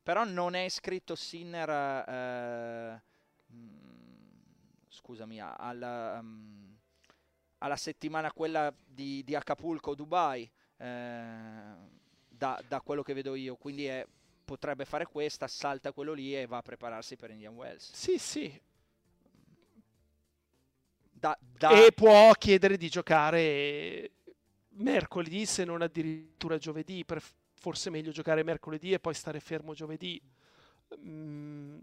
Speaker 1: Però non è iscritto Sinner, eh, mm, scusami, alla, mm, alla settimana quella di, di Acapulco, Dubai, eh, da, da quello che vedo io. Quindi è- potrebbe fare questa, salta quello lì e va a prepararsi per Indian Wells.
Speaker 2: Sì, sì.
Speaker 1: Da, da-
Speaker 2: E può chiedere di giocare mercoledì, se non addirittura giovedì. per- forse meglio giocare mercoledì e poi stare fermo giovedì. Mm,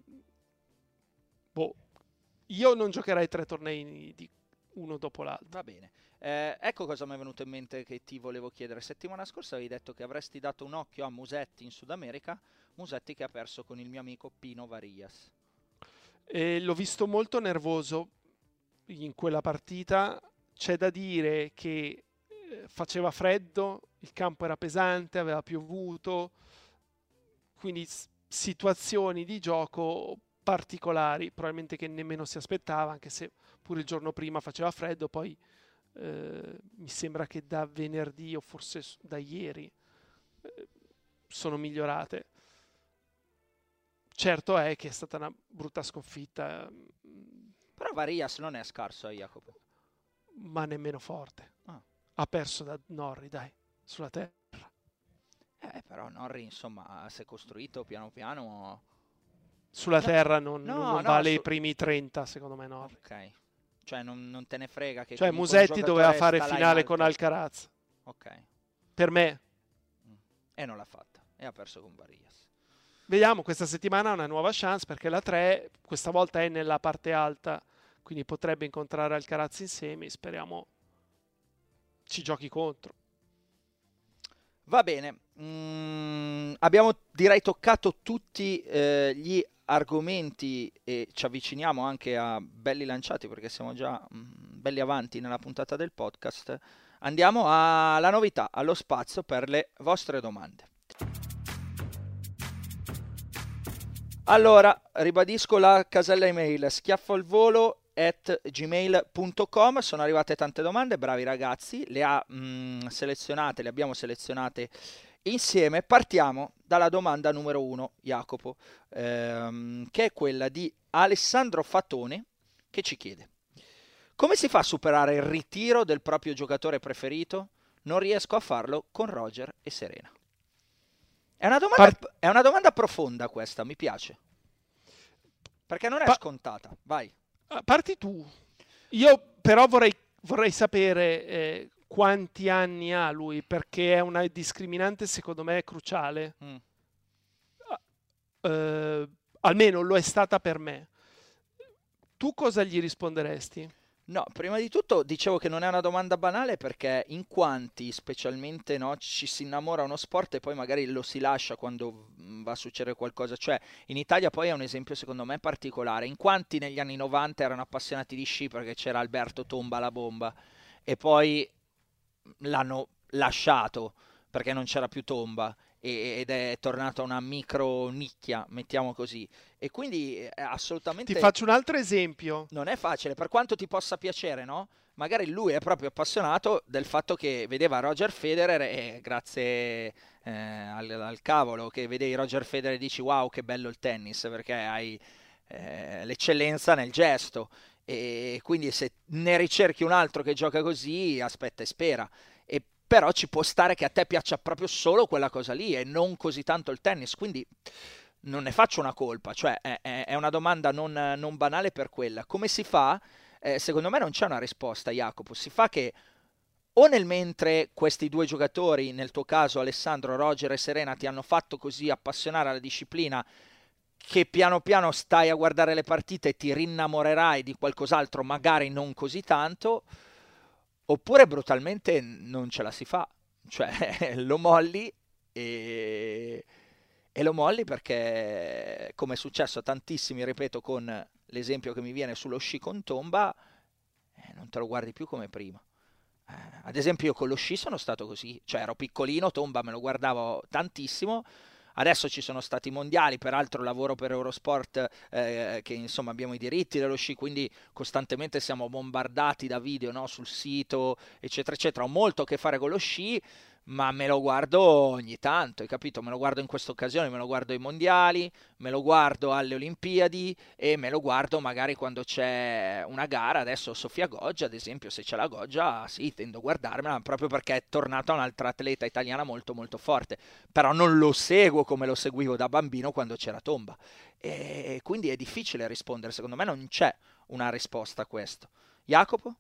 Speaker 2: boh. Io non giocherei tre tornei di uno dopo l'altro.
Speaker 1: Va bene. Eh, ecco cosa mi è venuto in mente che ti volevo chiedere. Settimana scorsa avevi detto che avresti dato un occhio a Musetti in Sud America, Musetti che ha perso con il mio amico Pino Varillas.
Speaker 2: E l'ho visto molto nervoso in quella partita. C'è da dire che eh, faceva freddo, il campo era pesante, aveva piovuto, quindi situazioni di gioco particolari, probabilmente che nemmeno si aspettava, anche se pure il giorno prima faceva freddo, poi eh, mi sembra che da venerdì o forse da ieri eh, sono migliorate. Certo è che è stata una brutta sconfitta,
Speaker 1: Però Varillas non è scarso, eh, Jacopo.
Speaker 2: ma nemmeno forte.
Speaker 1: Ah.
Speaker 2: Ha perso da Norri, dai, sulla terra.
Speaker 1: Eh, però Norri, insomma, si è costruito piano piano.
Speaker 2: Sulla
Speaker 1: No,
Speaker 2: terra non,
Speaker 1: no,
Speaker 2: non
Speaker 1: no,
Speaker 2: vale
Speaker 1: su-
Speaker 2: i primi 30, secondo me Norri.
Speaker 1: Ok. Cioè, non, non te ne frega che
Speaker 2: Cioè, Musetti doveva fare finale con Alcaraz.
Speaker 1: Ok.
Speaker 2: Per me.
Speaker 1: E non l'ha fatta. E ha perso con Varillas.
Speaker 2: Vediamo, questa settimana una nuova chance perché la 3 questa volta è nella parte alta, quindi potrebbe incontrare Alcaraz in semi. Speriamo ci giochi contro.
Speaker 1: Va bene, Mm, abbiamo direi toccato tutti eh, gli argomenti e ci avviciniamo anche a belli lanciati perché siamo già mm, belli avanti nella puntata del podcast. Andiamo alla novità, allo spazio per le vostre domande. Allora, ribadisco la casella email schiaffo al volo at gmail.com sono arrivate tante domande, bravi ragazzi, le ha mm, selezionate, le abbiamo selezionate insieme. Partiamo dalla domanda numero uno, Jacopo, ehm, che è quella di Alessandro Fatone che ci chiede: Come si fa a superare il ritiro del proprio giocatore preferito? Non riesco a farlo con Roger e Serena. È una domanda,
Speaker 2: Part-
Speaker 1: è una domanda profonda questa, mi piace. Perché non è
Speaker 2: Pa-
Speaker 1: scontata. Vai.
Speaker 2: Ah, Parti tu. Io però vorrei, vorrei sapere eh, quanti anni ha lui, perché è una discriminante secondo me cruciale.
Speaker 1: Mm.
Speaker 2: Eh, almeno lo è stata per me. Tu cosa gli risponderesti?
Speaker 1: No, prima di tutto dicevo che non è una domanda banale perché in quanti specialmente no, ci si innamora uno sport e poi magari lo si lascia quando mm, va a succedere qualcosa. Cioè, in Italia poi è un esempio secondo me particolare. In quanti negli anni 90 erano appassionati di sci perché c'era Alberto Tomba la bomba e poi l'hanno lasciato perché non c'era più tomba ed è tornata una micro nicchia, mettiamo così. E quindi è assolutamente...
Speaker 2: Ti faccio un altro esempio.
Speaker 1: Non è facile, per quanto ti possa piacere, no? Magari lui è proprio appassionato del fatto che vedeva Roger Federer e grazie eh, al, al, cavolo che vedevi Roger Federer e dici wow che bello il tennis perché hai eh, l'eccellenza nel gesto e quindi se ne ricerchi un altro che gioca così aspetta e spera però ci può stare che a te piaccia proprio solo quella cosa lì e non così tanto il tennis quindi non ne faccio una colpa cioè è, è una domanda non, non, banale per quella. Come si fa? Eh, secondo me non c'è una risposta Jacopo. Si fa che o nel mentre questi due giocatori, nel tuo caso Alessandro, Roger e Serena, ti hanno fatto così appassionare alla disciplina che piano piano stai a guardare le partite e ti rinnamorerai di qualcos'altro, magari non così tanto, oppure brutalmente non ce la si fa, cioè lo molli e, e lo molli perché come è successo a tantissimi, ripeto con l'esempio che mi viene sullo sci con tomba, eh, non te lo guardi più come prima. Eh, ad esempio io con lo sci sono stato così, cioè ero piccolino, tomba me lo guardavo tantissimo, Adesso ci sono stati i mondiali, peraltro lavoro per Eurosport eh, che insomma abbiamo i diritti dello sci, quindi costantemente siamo bombardati da video no? sul sito, eccetera, eccetera. Ho molto a che fare con lo sci, ma me lo guardo ogni tanto, hai capito? Me lo guardo in questa occasione, me lo guardo ai mondiali, me lo guardo alle Olimpiadi e me lo guardo magari quando c'è una gara. Adesso Sofia Goggia, ad esempio, se c'è la Goggia, sì, tendo a guardarmela proprio perché è tornata un'altra atleta italiana molto molto forte, però non lo seguo come lo seguivo da bambino quando c'era Tomba. E quindi è difficile rispondere, secondo me non c'è una risposta a questo. Jacopo?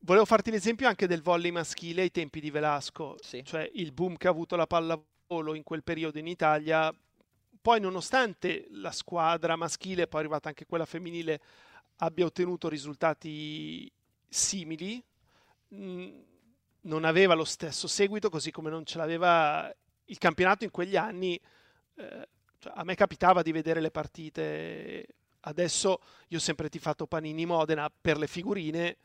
Speaker 2: Volevo farti l'esempio anche del volley maschile ai tempi di Velasco,
Speaker 1: sì.
Speaker 2: cioè il boom che ha avuto la pallavolo in quel periodo in Italia. Poi, nonostante la squadra maschile, poi è arrivata anche quella femminile, abbia ottenuto risultati simili, mm, non aveva lo stesso seguito, così come non ce l'aveva il campionato in quegli anni. Eh, cioè, a me capitava di vedere le partite. Adesso io ho sempre tifato Panini Modena per le figurine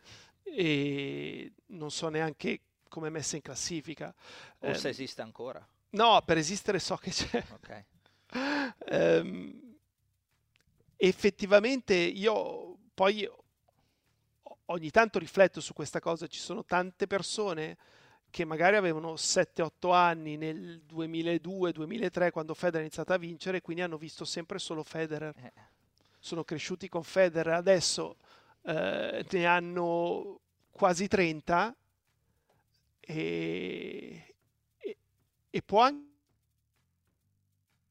Speaker 2: e non so neanche come è messa in classifica.
Speaker 1: O eh, se esiste ancora.
Speaker 2: No, per esistere so che c'è.
Speaker 1: Okay.
Speaker 2: um, effettivamente io poi ogni tanto rifletto su questa cosa, ci sono tante persone che magari avevano 7-8 anni nel 2002-2003 quando Federer ha iniziato a vincere, quindi hanno visto sempre solo Federer. Eh. Sono cresciuti con Federer, adesso eh, ne hanno quasi 30 e, e, e, può anche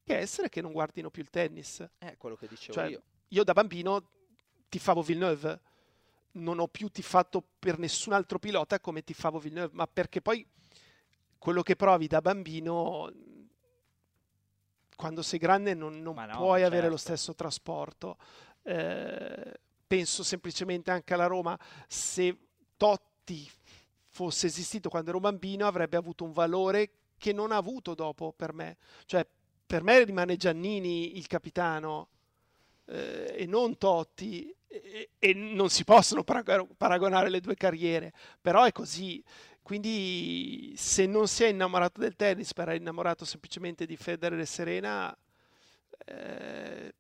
Speaker 2: essere che non guardino più il tennis.
Speaker 1: È quello che dicevo
Speaker 2: cioè,
Speaker 1: io.
Speaker 2: Io da bambino tifavo Villeneuve, non ho più tifato per nessun altro pilota come tifavo Villeneuve, ma perché poi quello che provi da bambino quando sei grande non, non no, puoi certo. avere lo certo. stesso trasporto. Eh, penso semplicemente anche alla Roma, se Totti fosse esistito quando ero bambino avrebbe avuto un valore che non ha avuto dopo per me. Cioè, per me rimane Giannini il capitano eh, e non Totti e, e, non si possono paragonare le due carriere, però è così. Quindi se non si è innamorato del tennis, per è innamorato semplicemente di Federer e Serena, eh,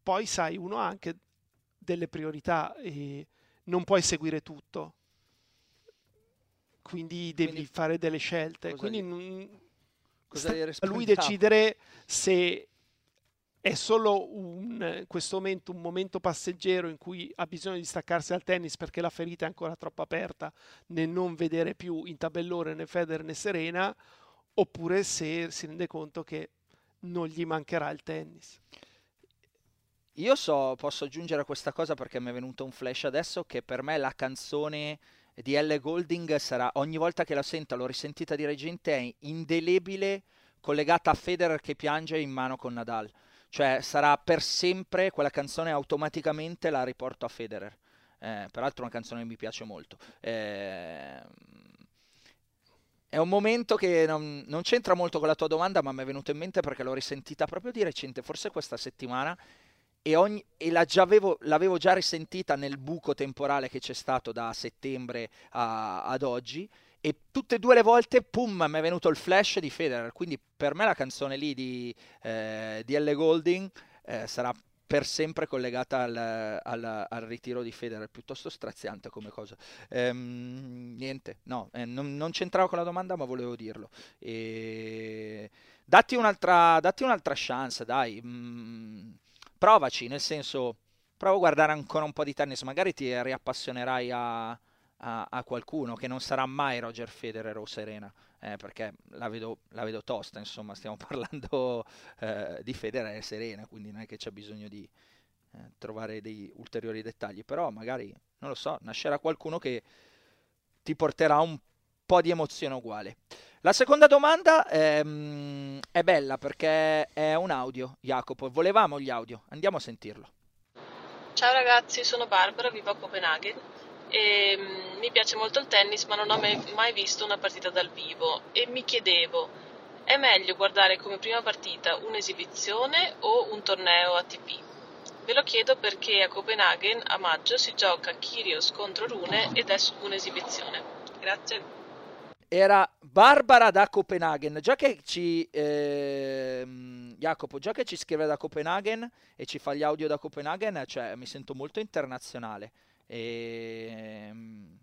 Speaker 2: poi sai, uno ha anche delle priorità e non puoi seguire tutto. Quindi devi Quindi, fare delle scelte. Quindi non, sta a lui decidere se è solo un, in questo momento un momento passeggero in cui ha bisogno di staccarsi dal tennis perché la ferita è ancora troppo aperta nel non vedere più in tabellone né Federer né Serena oppure se si rende conto che non gli mancherà il tennis.
Speaker 1: Io so, posso aggiungere a questa cosa perché mi è venuto un flash adesso che per me la canzone di L. Golding sarà, ogni volta che la sento, l'ho risentita di recente, è indelebile collegata a Federer che piange in mano con Nadal. Cioè sarà per sempre quella canzone automaticamente la riporto a Federer. Eh, peraltro una canzone che mi piace molto. Eh, è un momento che non, non, c'entra molto con la tua domanda, ma mi è venuto in mente perché l'ho risentita proprio di recente, forse questa settimana, e, ogni, e la già avevo, l'avevo già risentita nel buco temporale che c'è stato da settembre a, ad oggi e tutte e due le volte, pum, mi è venuto il flash di Federer, quindi per me la canzone lì di, eh, di L. Golding eh, sarà per sempre collegata al, al, al, ritiro di Federer, piuttosto straziante come cosa. Ehm, niente, no, eh, non, non, c'entravo con la domanda, ma volevo dirlo. E... Datti, un'altra, datti un'altra chance, dai. Mm, provaci, nel senso, prova a guardare ancora un po' di tennis, magari ti riappassionerai a, a, a qualcuno che non sarà mai Roger Federer o Serena eh, perché la vedo, la vedo, tosta, insomma, stiamo parlando eh, di Federer e Serena, quindi non è che c'è bisogno di eh, trovare dei ulteriori dettagli, però magari, non lo so, nascerà qualcuno che ti porterà un po' di emozione uguale. La seconda domanda ehm, è bella perché è un audio, Jacopo, volevamo gli audio, andiamo a sentirlo.
Speaker 3: Ciao ragazzi, sono Barbara, vivo a Copenaghen e mm, mi piace molto il tennis ma non ho mai visto una partita dal vivo e mi chiedevo è meglio guardare come prima partita un'esibizione o un torneo ATP? Ve lo chiedo perché a Copenaghen a maggio si gioca Kyrgios contro Rune ed è un'esibizione. Grazie.
Speaker 1: Era Barbara da Copenaghen, già che ci eh, Jacopo, già che ci scrive da Copenaghen e ci fa gli audio da Copenaghen, cioè mi sento molto internazionale. E... Ehm,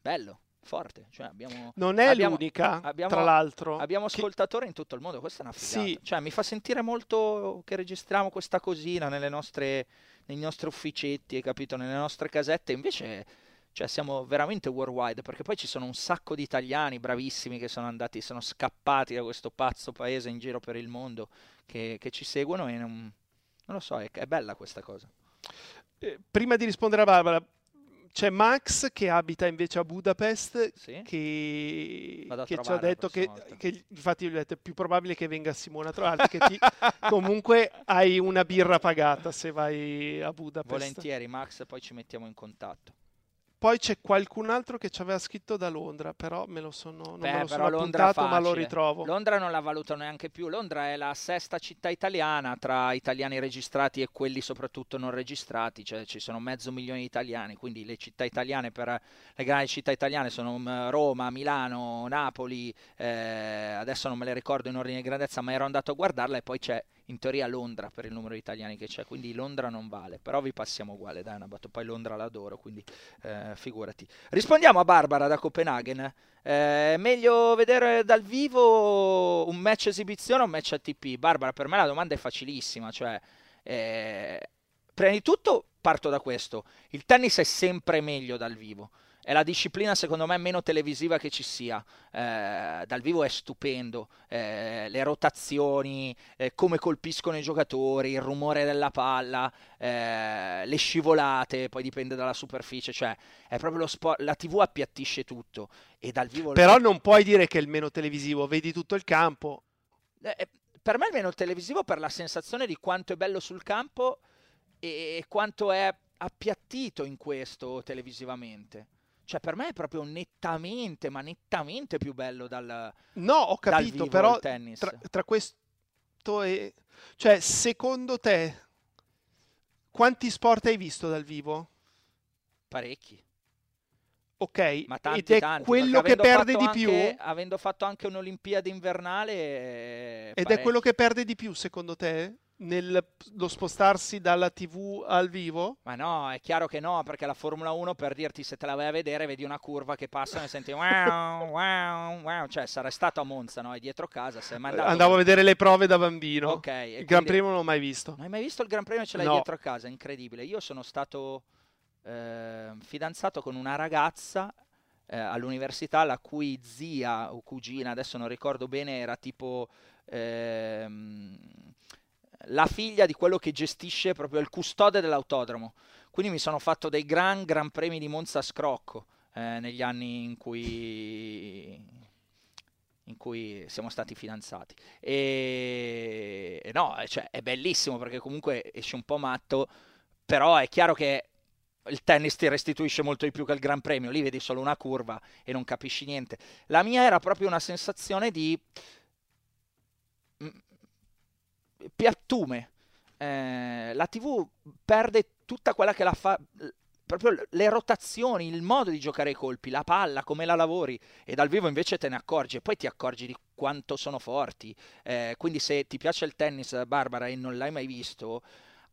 Speaker 1: bello, forte. Cioè abbiamo,
Speaker 2: non è
Speaker 1: abbiamo,
Speaker 2: l'unica,
Speaker 1: abbiamo,
Speaker 2: tra l'altro.
Speaker 1: Abbiamo ascoltatori che... in tutto il mondo, questa è una figata.
Speaker 2: Sì.
Speaker 1: Cioè, mi fa sentire molto che registriamo questa cosina nelle nostre, nei nostri ufficetti, hai capito? Nelle nostre casette, invece... Cioè siamo veramente worldwide perché poi ci sono un sacco di italiani bravissimi che sono andati, sono scappati da questo pazzo paese in giro per il mondo che, che ci seguono e non, non lo so, è, è bella questa cosa.
Speaker 2: Eh, prima di rispondere a Barbara, c'è Max che abita invece a Budapest
Speaker 1: sì?
Speaker 2: che, che ci ha detto che, che, infatti gli ho detto è più probabile che venga Simona a trovarti che ti, comunque hai una birra pagata se vai a Budapest
Speaker 1: volentieri Max poi ci mettiamo in contatto
Speaker 2: poi c'è qualcun altro che ci aveva scritto da Londra, però me lo sono, non
Speaker 1: Beh,
Speaker 2: me lo sono
Speaker 1: Londra
Speaker 2: appuntato, ma lo ritrovo.
Speaker 1: Londra non la valuto neanche più. Londra è la sesta città italiana tra italiani registrati e quelli soprattutto non registrati, cioè ci sono mezzo milione di italiani, quindi le città italiane per le grandi città italiane sono mm, Roma, Milano, Napoli, eh, adesso non me le ricordo in ordine di grandezza, ma ero andato a guardarla e poi c'è in teoria Londra per il numero di italiani che c'è, quindi Londra non vale, però vi passiamo uguale, dai una battuta, poi Londra l'adoro, quindi eh, figurati. Rispondiamo a Barbara da Copenaghen, eh, meglio vedere dal vivo un match esibizione o un match ATP? Barbara, per me la domanda è facilissima, cioè, eh, prima di tutto parto da questo, il tennis è sempre meglio dal vivo, è la disciplina secondo me meno televisiva che ci sia. Eh, dal vivo è stupendo, eh, le rotazioni, eh, come colpiscono i giocatori, il rumore della palla, eh, le scivolate, poi dipende dalla superficie, cioè è proprio lo sport, la TV appiattisce tutto e dal vivo...
Speaker 2: Però non puoi dire che è il meno televisivo, vedi tutto il campo.
Speaker 1: Eh, eh, per me è il meno televisivo per la sensazione di quanto è bello sul campo e quanto è appiattito in questo televisivamente. Cioè, per me è proprio nettamente, ma nettamente più bello dal
Speaker 2: No, ho capito, però tra, tra, questo e... Cioè, secondo te, quanti sport hai visto dal vivo?
Speaker 1: Parecchi.
Speaker 2: Ok,
Speaker 1: ma tanti,
Speaker 2: ed è
Speaker 1: tanti,
Speaker 2: quello che perde di
Speaker 1: anche,
Speaker 2: più?
Speaker 1: Avendo fatto anche un'Olimpiade invernale...
Speaker 2: Ed parecchi. è quello che perde di più, secondo te? Nello spostarsi dalla TV al vivo?
Speaker 1: Ma no, è chiaro che no, perché la Formula 1 per dirti se te la vai a vedere vedi una curva che passa e senti wow, wow, wow, cioè sarà stato a Monza, no? È dietro casa, sei mandato...
Speaker 2: Andavo a vedere le prove da bambino.
Speaker 1: Ok. Il
Speaker 2: quindi... Gran Premio non l'ho mai visto.
Speaker 1: Non hai mai visto il Gran Premio e ce l'hai no. dietro a casa, incredibile. Io sono stato eh, fidanzato con una ragazza eh, all'università la cui zia o cugina, adesso non ricordo bene, era tipo... Ehm, la figlia di quello che gestisce proprio il custode dell'autodromo. Quindi mi sono fatto dei gran gran premi di Monza scrocco eh, negli anni in cui, in cui siamo stati fidanzati. E, e no, cioè, è bellissimo perché comunque esce un po' matto, però è chiaro che il tennis ti restituisce molto di più che il Gran Premio, lì vedi solo una curva e non capisci niente. La mia era proprio una sensazione di piattume. eh, la TV perde tutta quella che la fa proprio le rotazioni, il modo di giocare i colpi, la palla, come la lavori e dal vivo invece te ne accorgi e poi ti accorgi di quanto sono forti. Eh, quindi se ti piace il tennis, Barbara, e non l'hai mai visto,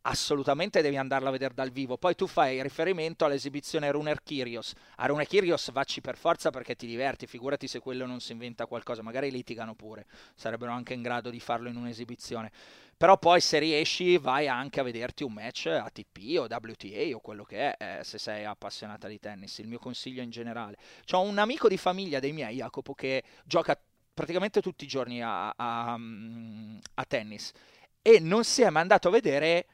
Speaker 1: assolutamente devi andarla a vedere dal vivo. Poi tu fai riferimento all'esibizione Runer Kyrios. A Runer Kyrios vacci per forza perché ti diverti, figurati se quello non si inventa qualcosa, magari litigano pure, sarebbero anche in grado di farlo in un'esibizione. Però poi se riesci vai anche a vederti un match ATP o WTA o quello che è, eh, se sei appassionata di tennis, il mio consiglio in generale. C'ho un amico di famiglia dei miei, Jacopo, che gioca praticamente tutti i giorni a, a, a tennis e non si è mai andato a vedere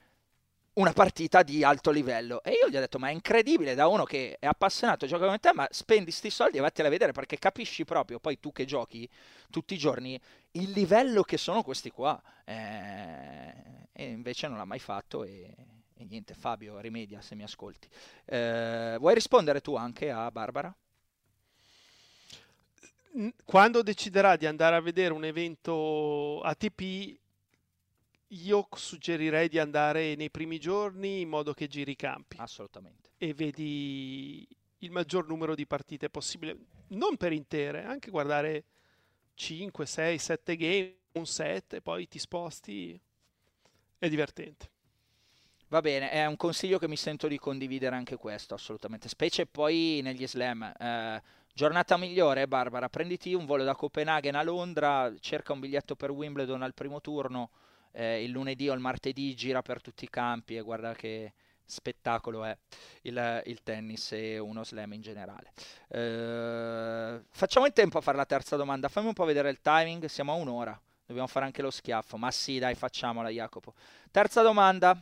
Speaker 1: una partita di alto livello. E io gli ho detto: Ma è incredibile da uno che è appassionato, gioca come te, ma spendi sti soldi e vattene a vedere perché capisci proprio poi tu che giochi tutti i giorni il livello che sono questi qua. Eh, e invece non l'ha mai fatto. E, e, niente, Fabio, rimedia se mi ascolti. Eh, vuoi rispondere tu anche a Barbara?
Speaker 2: Quando deciderà di andare a vedere un evento ATP, io suggerirei di andare nei primi giorni in modo che giri i campi.
Speaker 1: Assolutamente.
Speaker 2: E vedi il maggior numero di partite possibile, non per intere, anche guardare 5, 6, 7 game, un set, poi ti sposti, è divertente.
Speaker 1: Va bene, è un consiglio che mi sento di condividere anche questo, assolutamente, specie poi negli slam. Eh, giornata migliore, Barbara, prenditi un volo da Copenaghen a Londra, cerca un biglietto per Wimbledon al primo turno eh, il lunedì o il martedì gira per tutti i campi e guarda che spettacolo è il, il tennis e uno slam in generale. Eh, facciamo in tempo a fare la terza domanda, fammi un po' vedere il timing, siamo a un'ora, dobbiamo fare anche lo schiaffo, ma sì dai facciamola Jacopo. Terza domanda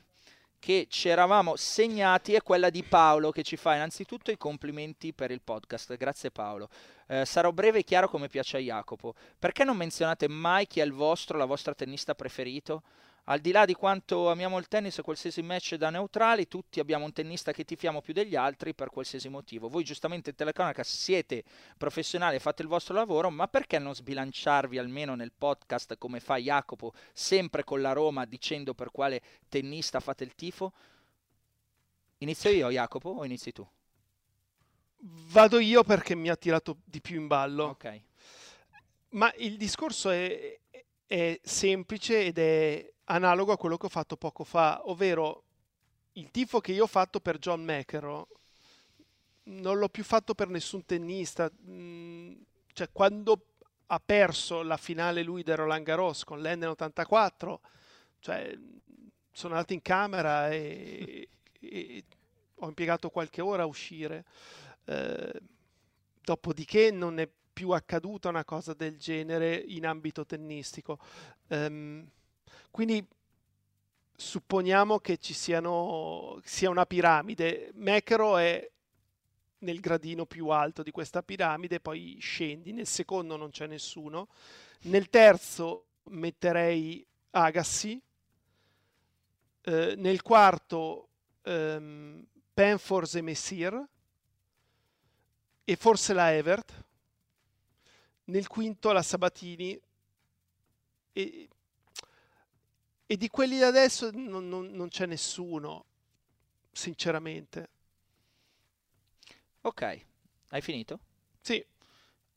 Speaker 1: che ci eravamo segnati è quella di Paolo che ci fa innanzitutto i complimenti per il podcast, grazie Paolo. Eh, sarò breve e chiaro come piace a Jacopo. Perché non menzionate mai chi è il vostro, la vostra tennista preferito? Al di là di quanto amiamo il tennis e qualsiasi match da neutrali, tutti abbiamo un tennista che tifiamo più degli altri per qualsiasi motivo. Voi giustamente in telecronaca siete professionali e fate il vostro lavoro, ma perché non sbilanciarvi almeno nel podcast come fa Jacopo, sempre con la Roma, dicendo per quale tennista fate il tifo? Inizio io, Jacopo, o inizi tu?
Speaker 2: Vado io perché mi ha tirato di più in ballo.
Speaker 1: Ok.
Speaker 2: Ma il discorso è, è semplice ed è analogo a quello che ho fatto poco fa, ovvero il tifo che io ho fatto per John McEnroe non l'ho più fatto per nessun tennista. Mm, cioè, quando ha perso la finale lui del Roland Garros con l'Enden 84, cioè, sono andato in camera e, e ho impiegato qualche ora a uscire. Eh, dopodiché non è più accaduta una cosa del genere in ambito tennistico. Um, quindi supponiamo che ci siano, sia una piramide. Mecro è nel gradino più alto di questa piramide, poi scendi, nel secondo non c'è nessuno, nel terzo metterei Agassi, eh, nel quarto ehm, Penforce e Messir. E forse la Evert, nel quinto la Sabatini. E, e di quelli di adesso non, non, non c'è nessuno, sinceramente.
Speaker 1: Ok, hai finito?
Speaker 2: Sì.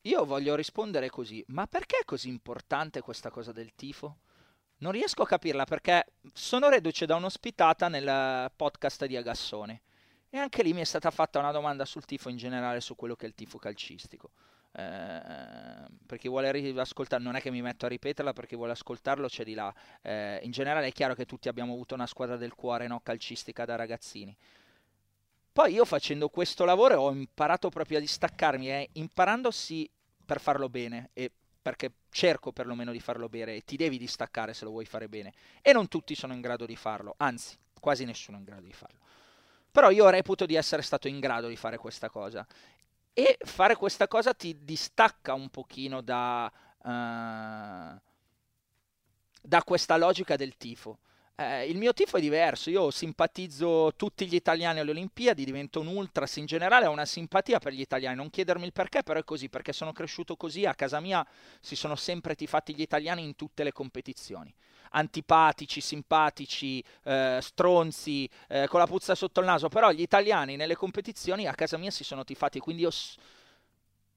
Speaker 1: Io voglio rispondere così, ma perché è così importante questa cosa del tifo? Non riesco a capirla perché sono reduce da un'ospitata nel podcast di Agassone e anche lì mi è stata fatta una domanda sul tifo in generale, su quello che è il tifo calcistico. Eh, per chi vuole ascoltare, non è che mi metto a ripeterla, perché vuole ascoltarlo c'è di là. Eh, in generale è chiaro che tutti abbiamo avuto una squadra del cuore no? calcistica da ragazzini. Poi io facendo questo lavoro ho imparato proprio a distaccarmi, eh, imparandosi per farlo bene e perché cerco perlomeno di farlo bene e ti devi distaccare se lo vuoi fare bene. E non tutti sono in grado di farlo, anzi, quasi nessuno è in grado di farlo. Però io reputo di essere stato in grado di fare questa cosa e fare questa cosa ti distacca un pochino da, uh, da questa logica del tifo. Eh, il mio tifo è diverso, io simpatizzo tutti gli italiani alle Olimpiadi, divento un ultras in generale, ho una simpatia per gli italiani, non chiedermi il perché, però è così, perché sono cresciuto così, a casa mia si sono sempre tifati gli italiani in tutte le competizioni. Antipatici, simpatici, eh, stronzi, eh, con la puzza sotto il naso, però gli italiani nelle competizioni a casa mia si sono tifati, quindi io... S-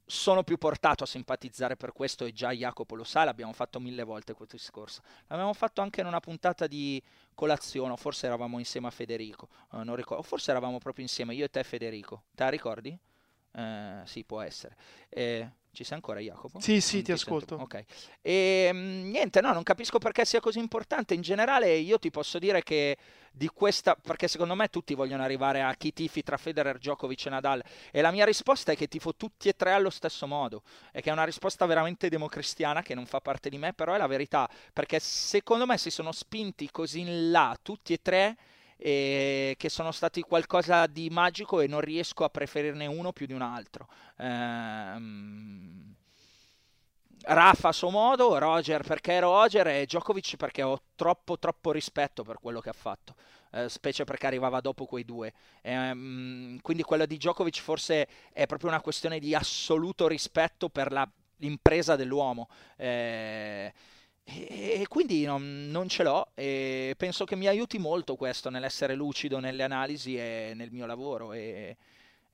Speaker 1: sono più portato a simpatizzare per questo e già Jacopo lo sa, l'abbiamo fatto mille volte questo discorso. L'abbiamo fatto anche in una puntata di colazione, forse eravamo insieme a Federico, uh, non ricordo, forse eravamo proprio insieme, io e te Federico. Te la ricordi? Uh, sì, può essere. Eh, ci sei ancora Jacopo?
Speaker 2: Sì, sì, non ti, ti ascolto.
Speaker 1: Ok. E ehm, niente, no, non capisco perché sia così importante. In generale io ti posso dire che di questa, perché secondo me tutti vogliono arrivare a chi tifi tra Federer, Djokovic e Nadal e la mia risposta è che tifo tutti e tre allo stesso modo e che è una risposta veramente democristiana che non fa parte di me, però è la verità, perché secondo me si sono spinti così in là tutti e tre e che sono stati qualcosa di magico e non riesco a preferirne uno più di un altro. Ehm... Rafa a suo modo, Roger perché Roger e Djokovic perché ho troppo troppo rispetto per quello che ha fatto, eh, specie perché arrivava dopo quei due. Ehm, quindi quello di Djokovic forse è proprio una questione di assoluto rispetto per la, l'impresa dell'uomo. Eh, e quindi non, non, ce l'ho e penso che mi aiuti molto questo nell'essere lucido nelle analisi e nel mio lavoro. E,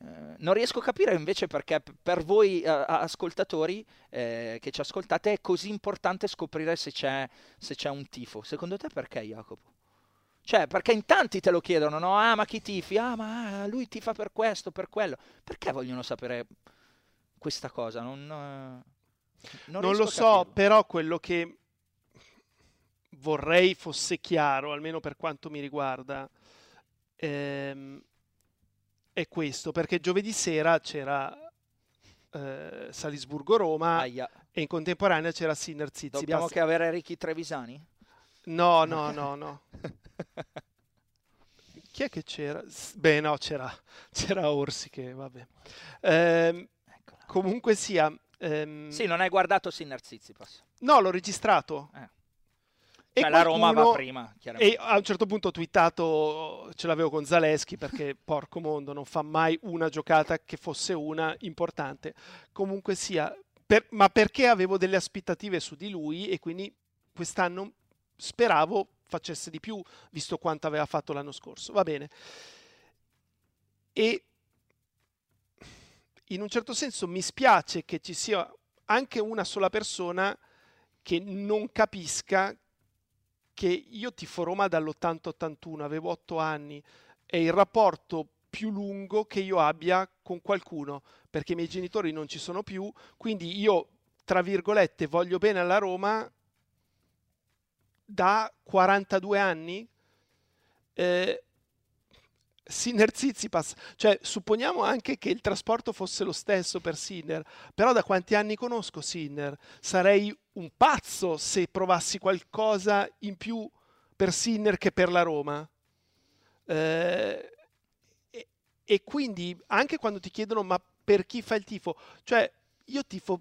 Speaker 1: eh, non riesco a capire invece perché per voi eh, ascoltatori eh, che ci ascoltate è così importante scoprire se c'è, se c'è un tifo. Secondo te perché Jacopo? Cioè, perché in tanti te lo chiedono, no? Ah, ma chi tifi? Ah, ma lui tifa per questo, per quello. Perché vogliono sapere questa cosa? Non,
Speaker 2: non, non lo so, però quello che vorrei fosse chiaro, almeno per quanto mi riguarda, ehm, è questo, perché giovedì sera c'era eh, Salisburgo-Roma Aia. e in contemporanea c'era Sinner Tsitsipas.
Speaker 1: Dobbiamo che avere Ricky Trevisani?
Speaker 2: No, no, no, no. Chi è che c'era? Beh, no, c'era, c'era Orsi che, vabbè. Ehm, comunque sia... Ehm...
Speaker 1: Sì, non hai guardato Sinner Tsitsipas?
Speaker 2: No, l'ho registrato. Eh.
Speaker 1: E cioè, la Roma va prima,
Speaker 2: E a un certo punto ho twittato, ce l'avevo con Zaleschi perché porco mondo, non fa mai una giocata che fosse una importante. Comunque sia, per, ma perché avevo delle aspettative su di lui e quindi quest'anno speravo facesse di più, visto quanto aveva fatto l'anno scorso. Va bene. E in un certo senso mi spiace che ci sia anche una sola persona che non capisca che io tifo Roma dall'80-81, avevo 8 anni, è il rapporto più lungo che io abbia con qualcuno, perché i miei genitori non ci sono più, quindi io, tra virgolette, voglio bene alla Roma da 42 anni. Eh, Sinner Zizipas, cioè supponiamo anche che il trasporto fosse lo stesso per Sinner, però da quanti anni conosco Sinner? Sarei un pazzo se provassi qualcosa in più per Sinner che per la Roma. Eh, e, e, quindi anche quando ti chiedono ma per chi fa il tifo, cioè io tifo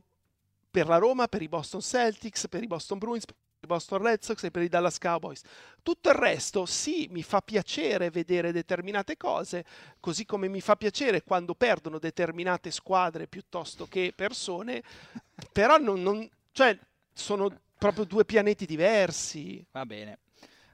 Speaker 2: per la Roma, per i Boston Celtics, per i Boston Bruins, Boston Red Sox e per i Dallas Cowboys. Tutto il resto sì, mi fa piacere vedere determinate cose, così come mi fa piacere quando perdono determinate squadre piuttosto che persone, però non, non cioè, sono proprio due pianeti diversi.
Speaker 1: Va bene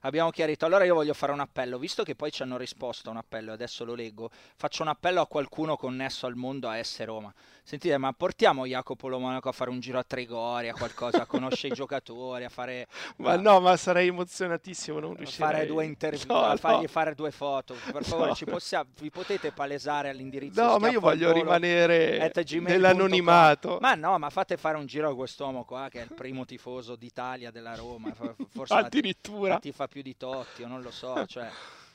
Speaker 1: abbiamo chiarito. Allora io voglio fare un appello, visto che poi ci hanno risposto a un appello, adesso lo leggo, faccio un appello a qualcuno connesso al mondo a S Roma. Sentite, ma portiamo Jacopo Lomonaco a fare un giro a Trigoria, qualcosa, a conoscere i giocatori, a fare...
Speaker 2: Ma no, ma sarei emozionatissimo, non riuscirei.
Speaker 1: A fare due interviste, no, a fargli no. fare due foto. Per favore, no. ci possiamo, vi potete palesare all'indirizzo
Speaker 2: No, ma io voglio rimanere nell'anonimato.
Speaker 1: Ma no, ma fate fare un giro a quest'uomo qua, che è il primo tifoso d'Italia della Roma. Forse
Speaker 2: Addirittura.
Speaker 1: La tifa più di Totti, o non lo so, cioè...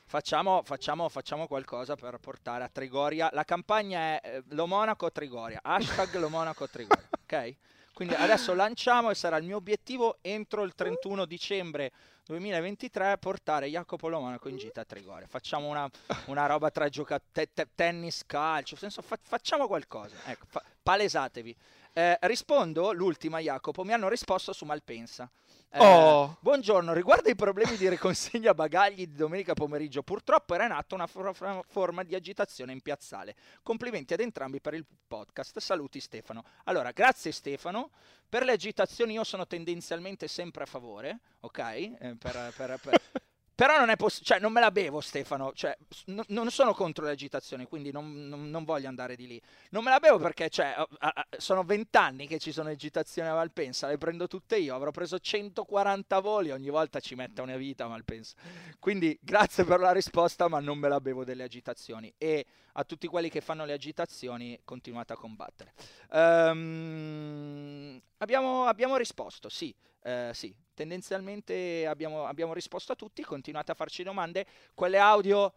Speaker 1: Facciamo, facciamo, facciamo, qualcosa per portare a Trigoria. La campagna è eh, Lo Monaco Trigoria. Hashtag Lo Monaco Trigoria. Ok? Quindi adesso lanciamo e sarà il mio obiettivo entro il 31 dicembre 2023 portare Jacopo Lo Monaco in gita a Trigoria. Facciamo una, una roba tra giocatori, te- te- tennis, calcio, senso, fa- facciamo qualcosa. Ecco, fa- palesatevi. Eh, rispondo, l'ultima Jacopo, mi hanno risposto su Malpensa. Eh,
Speaker 2: Oh.
Speaker 1: Buongiorno, riguardo ai problemi di riconsegna bagagli di domenica pomeriggio, purtroppo era in atto una for- forma di agitazione in piazzale. Complimenti ad entrambi per il podcast. Saluti Stefano. Allora, grazie Stefano. Per le agitazioni io sono tendenzialmente sempre a favore, ok? Eh, per- per- per- Però non è possibile, cioè non me la bevo Stefano, cioè, n- non sono contro le agitazioni, quindi non, non- non voglio andare di lì. Non me la bevo perché cioè, a- a- sono vent'anni che ci sono agitazioni a Malpensa, le prendo tutte io, avrò preso 140 voli, ogni volta ci mette una vita a Malpensa. Quindi grazie per la risposta, ma non me la bevo delle agitazioni. E a tutti quelli che fanno le agitazioni, continuate a combattere. Ehm, abbiamo, abbiamo risposto, sì, eh, sì, tendenzialmente abbiamo, abbiamo risposto a tutti, continuate a farci domande. Quelle audio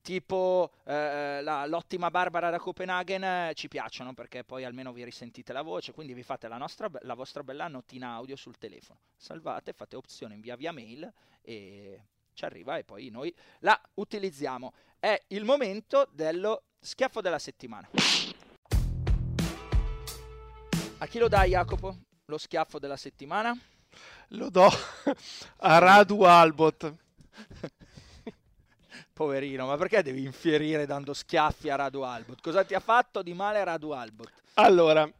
Speaker 1: tipo eh, la- l'ottima Barbara da Copenaghen eh, ci piacciono perché poi almeno vi risentite la voce, quindi vi fate la, nostra, la vostra bella nottina audio sul telefono. Salvate, fate opzione invia via mail e ci arriva e poi noi la utilizziamo. È il momento dello schiaffo della settimana. A chi lo dai Jacopo? Lo schiaffo della settimana?
Speaker 2: Lo do a Radu Albot.
Speaker 1: Poverino, ma perché devi infierire dando schiaffi a Radu Albot? Cosa ti ha fatto di male Radu Albot?
Speaker 2: Allora,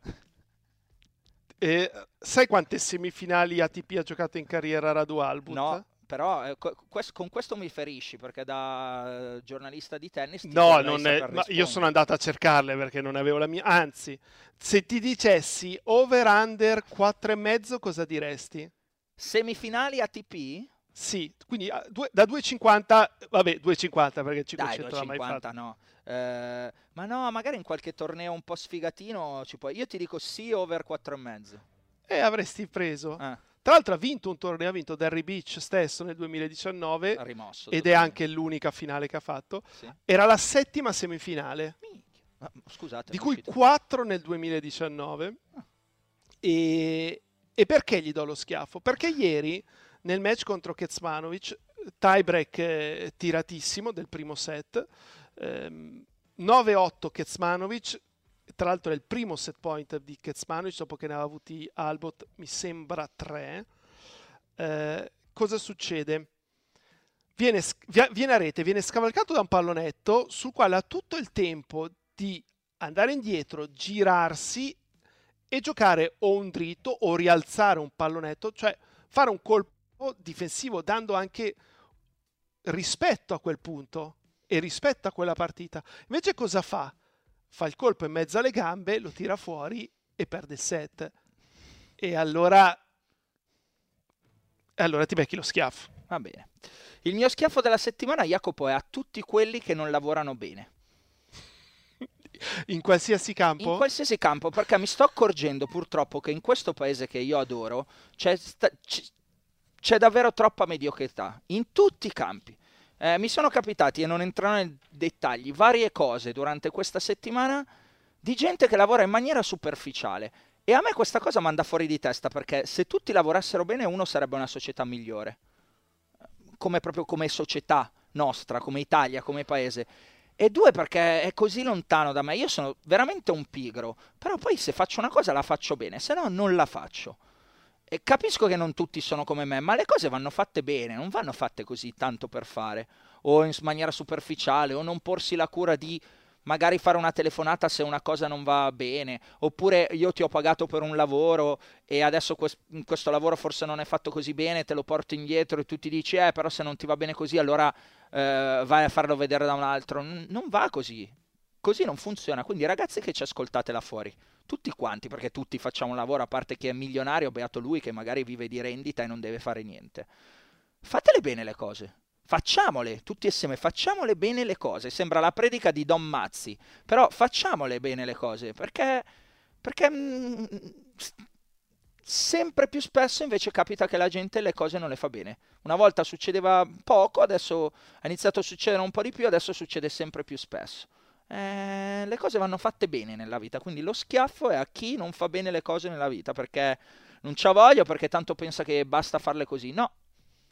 Speaker 2: eh, sai quante semifinali ATP ha giocato in carriera Radu Albot?
Speaker 1: No, però eh, quest- con questo mi ferisci perché da eh, giornalista di tennis
Speaker 2: No, non è- ma io sono andato a cercarle perché non avevo la mia. Anzi, se ti dicessi over under 4 e mezzo, cosa diresti?
Speaker 1: Semifinali ATP?
Speaker 2: Sì, quindi ah, due- da 2,50, vabbè, 2,50 perché
Speaker 1: Dai,
Speaker 2: 500 l'ha mai
Speaker 1: 250
Speaker 2: fatto.
Speaker 1: no. Eh, ma no, magari in qualche torneo un po' sfigatino ci puoi. Io ti dico sì over 4 e mezzo.
Speaker 2: E avresti preso.
Speaker 1: Eh,
Speaker 2: Tra l'altro ha vinto un torneo, ha vinto Derry Beach stesso nel 2019
Speaker 1: rimosso.
Speaker 2: ed è anche l'unica finale che ha fatto.
Speaker 1: Sì.
Speaker 2: Era la settima semifinale.
Speaker 1: Ah, scusate,
Speaker 2: di cui
Speaker 1: uscito.
Speaker 2: 4 nel 2019.
Speaker 1: Ah.
Speaker 2: E, e perché gli do lo schiaffo? Perché ieri nel match contro Kecmanovic, tiebreak eh, tiratissimo del primo set, ehm, 9-8 Kecmanovic, tra l'altro è il primo set point di Kecmanovic dopo che ne aveva avuti Albot, mi sembra 3. Eh, cosa succede? Viene, viene a rete, viene scavalcato da un pallonetto sul quale ha tutto il tempo di andare indietro, girarsi e giocare o un dritto o rialzare un pallonetto, cioè fare un colpo difensivo dando anche rispetto a quel punto e rispetto a quella partita. Invece cosa fa? Fa il colpo in mezzo alle gambe, lo tira fuori e perde il set. E allora allora ti becchi lo schiaffo.
Speaker 1: Va bene. Il mio schiaffo della settimana, Jacopo, è a tutti quelli che non lavorano bene.
Speaker 2: In qualsiasi campo?
Speaker 1: In qualsiasi campo, perché mi sto accorgendo purtroppo che in questo paese che io adoro c'è, sta- c'è davvero troppa mediocrità, in tutti i campi. Eh, mi sono capitati, e non entrerò nei dettagli, varie cose durante questa settimana di gente che lavora in maniera superficiale. E a me questa cosa manda fuori di testa, perché se tutti lavorassero bene uno sarebbe una società migliore. Come proprio come società nostra, come Italia, come paese. E due perché è così lontano da me. Io sono veramente un pigro, però poi se faccio una cosa la faccio bene, se no non la faccio. E capisco che non tutti sono come me, ma le cose vanno fatte bene, non vanno fatte così tanto per fare, o in maniera superficiale, o non porsi la cura di magari fare una telefonata se una cosa non va bene, oppure io ti ho pagato per un lavoro e adesso quest- questo lavoro forse non è fatto così bene, te lo porto indietro e tu ti dici, eh, però se non ti va bene così, allora eh, vai a farlo vedere da un altro. N- non va così. Così non funziona. Quindi, ragazzi che ci ascoltate là fuori, tutti quanti, perché tutti facciamo un lavoro, a parte chi è milionario, beato lui che magari vive di rendita e non deve fare niente. Fatele bene le cose. Facciamole tutti assieme, facciamole bene le cose. Sembra la predica di Don Mazzi, però facciamole bene le cose perché, perché mm, s- sempre più spesso invece capita che la gente le cose non le fa bene. Una volta succedeva poco, adesso ha iniziato a succedere un po' di più, adesso succede sempre più spesso. Eh, le cose vanno fatte bene nella vita, quindi lo schiaffo è a chi non fa bene le cose nella vita perché non c'ha voglia, perché tanto pensa che basta farle così. No,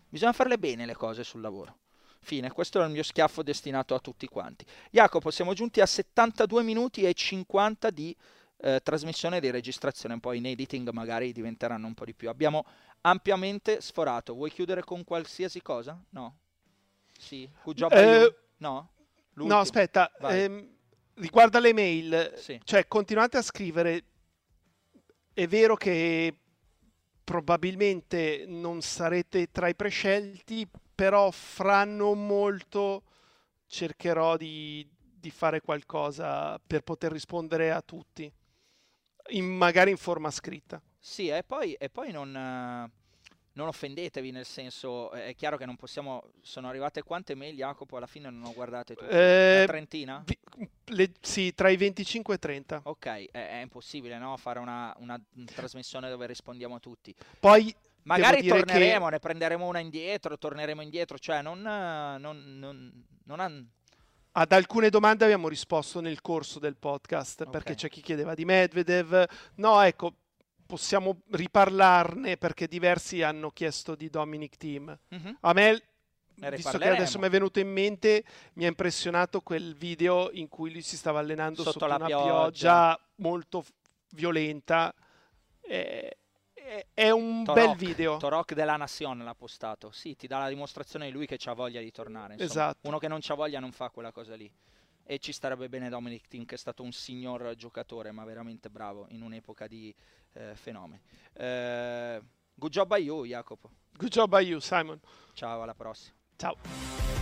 Speaker 1: bisogna farle bene le cose sul lavoro. Fine, questo è il mio schiaffo destinato a tutti quanti. Jacopo, siamo giunti a 72 minuti e 50 di eh, trasmissione di registrazione, poi in editing magari diventeranno un po' di più. Abbiamo ampiamente sforato. Vuoi chiudere con qualsiasi cosa? No? Sì.
Speaker 2: Eh?
Speaker 1: No? L'ultimo.
Speaker 2: No, aspetta, ehm, riguardo alle mail,
Speaker 1: Sì.
Speaker 2: cioè continuate a scrivere. È vero che probabilmente non sarete tra i prescelti, però fra non molto cercherò di, di fare qualcosa per poter rispondere a tutti, in- magari in forma scritta.
Speaker 1: Sì, e poi, e poi non, eh, non offendetevi, nel senso, è chiaro che non possiamo... Sono arrivate quante mail, Jacopo? Alla fine non ho guardate tutte.
Speaker 2: Eh,
Speaker 1: Una trentina?
Speaker 2: Vi- le- sì, tra i 25 e i 30.
Speaker 1: Ok, è, è impossibile, no? Fare una, una trasmissione dove rispondiamo a tutti.
Speaker 2: Poi
Speaker 1: Magari
Speaker 2: dire che-
Speaker 1: torneremo, ne prenderemo una indietro, torneremo indietro, cioè non... non, non, non han-
Speaker 2: Ad alcune domande abbiamo risposto nel corso del podcast, perché
Speaker 1: Ok.
Speaker 2: c'è chi chiedeva di Medvedev. No, ecco, possiamo riparlarne perché diversi hanno chiesto di Dominic Thiem.
Speaker 1: Mhm.
Speaker 2: A me, visto che adesso mi è venuto in mente, mi ha impressionato quel video in cui lui si stava allenando
Speaker 1: Sotto
Speaker 2: sotto,
Speaker 1: la
Speaker 2: una
Speaker 1: pioggia.
Speaker 2: pioggia molto violenta. È, è- è un
Speaker 1: Torok,
Speaker 2: bel video.
Speaker 1: Torok della Nation l'ha postato. Sì, ti dà la dimostrazione di lui che ha voglia di tornare. insomma.
Speaker 2: Esatto.
Speaker 1: Uno che non c'ha voglia non fa quella cosa lì. E ci starebbe bene Dominic Thiem, che è stato un signor giocatore, ma veramente bravo in un'epoca di eh, fenomeni. Eh, good job by you, Jacopo.
Speaker 2: Good job by you, Simon.
Speaker 1: Ciao, alla prossima.
Speaker 2: Ciao.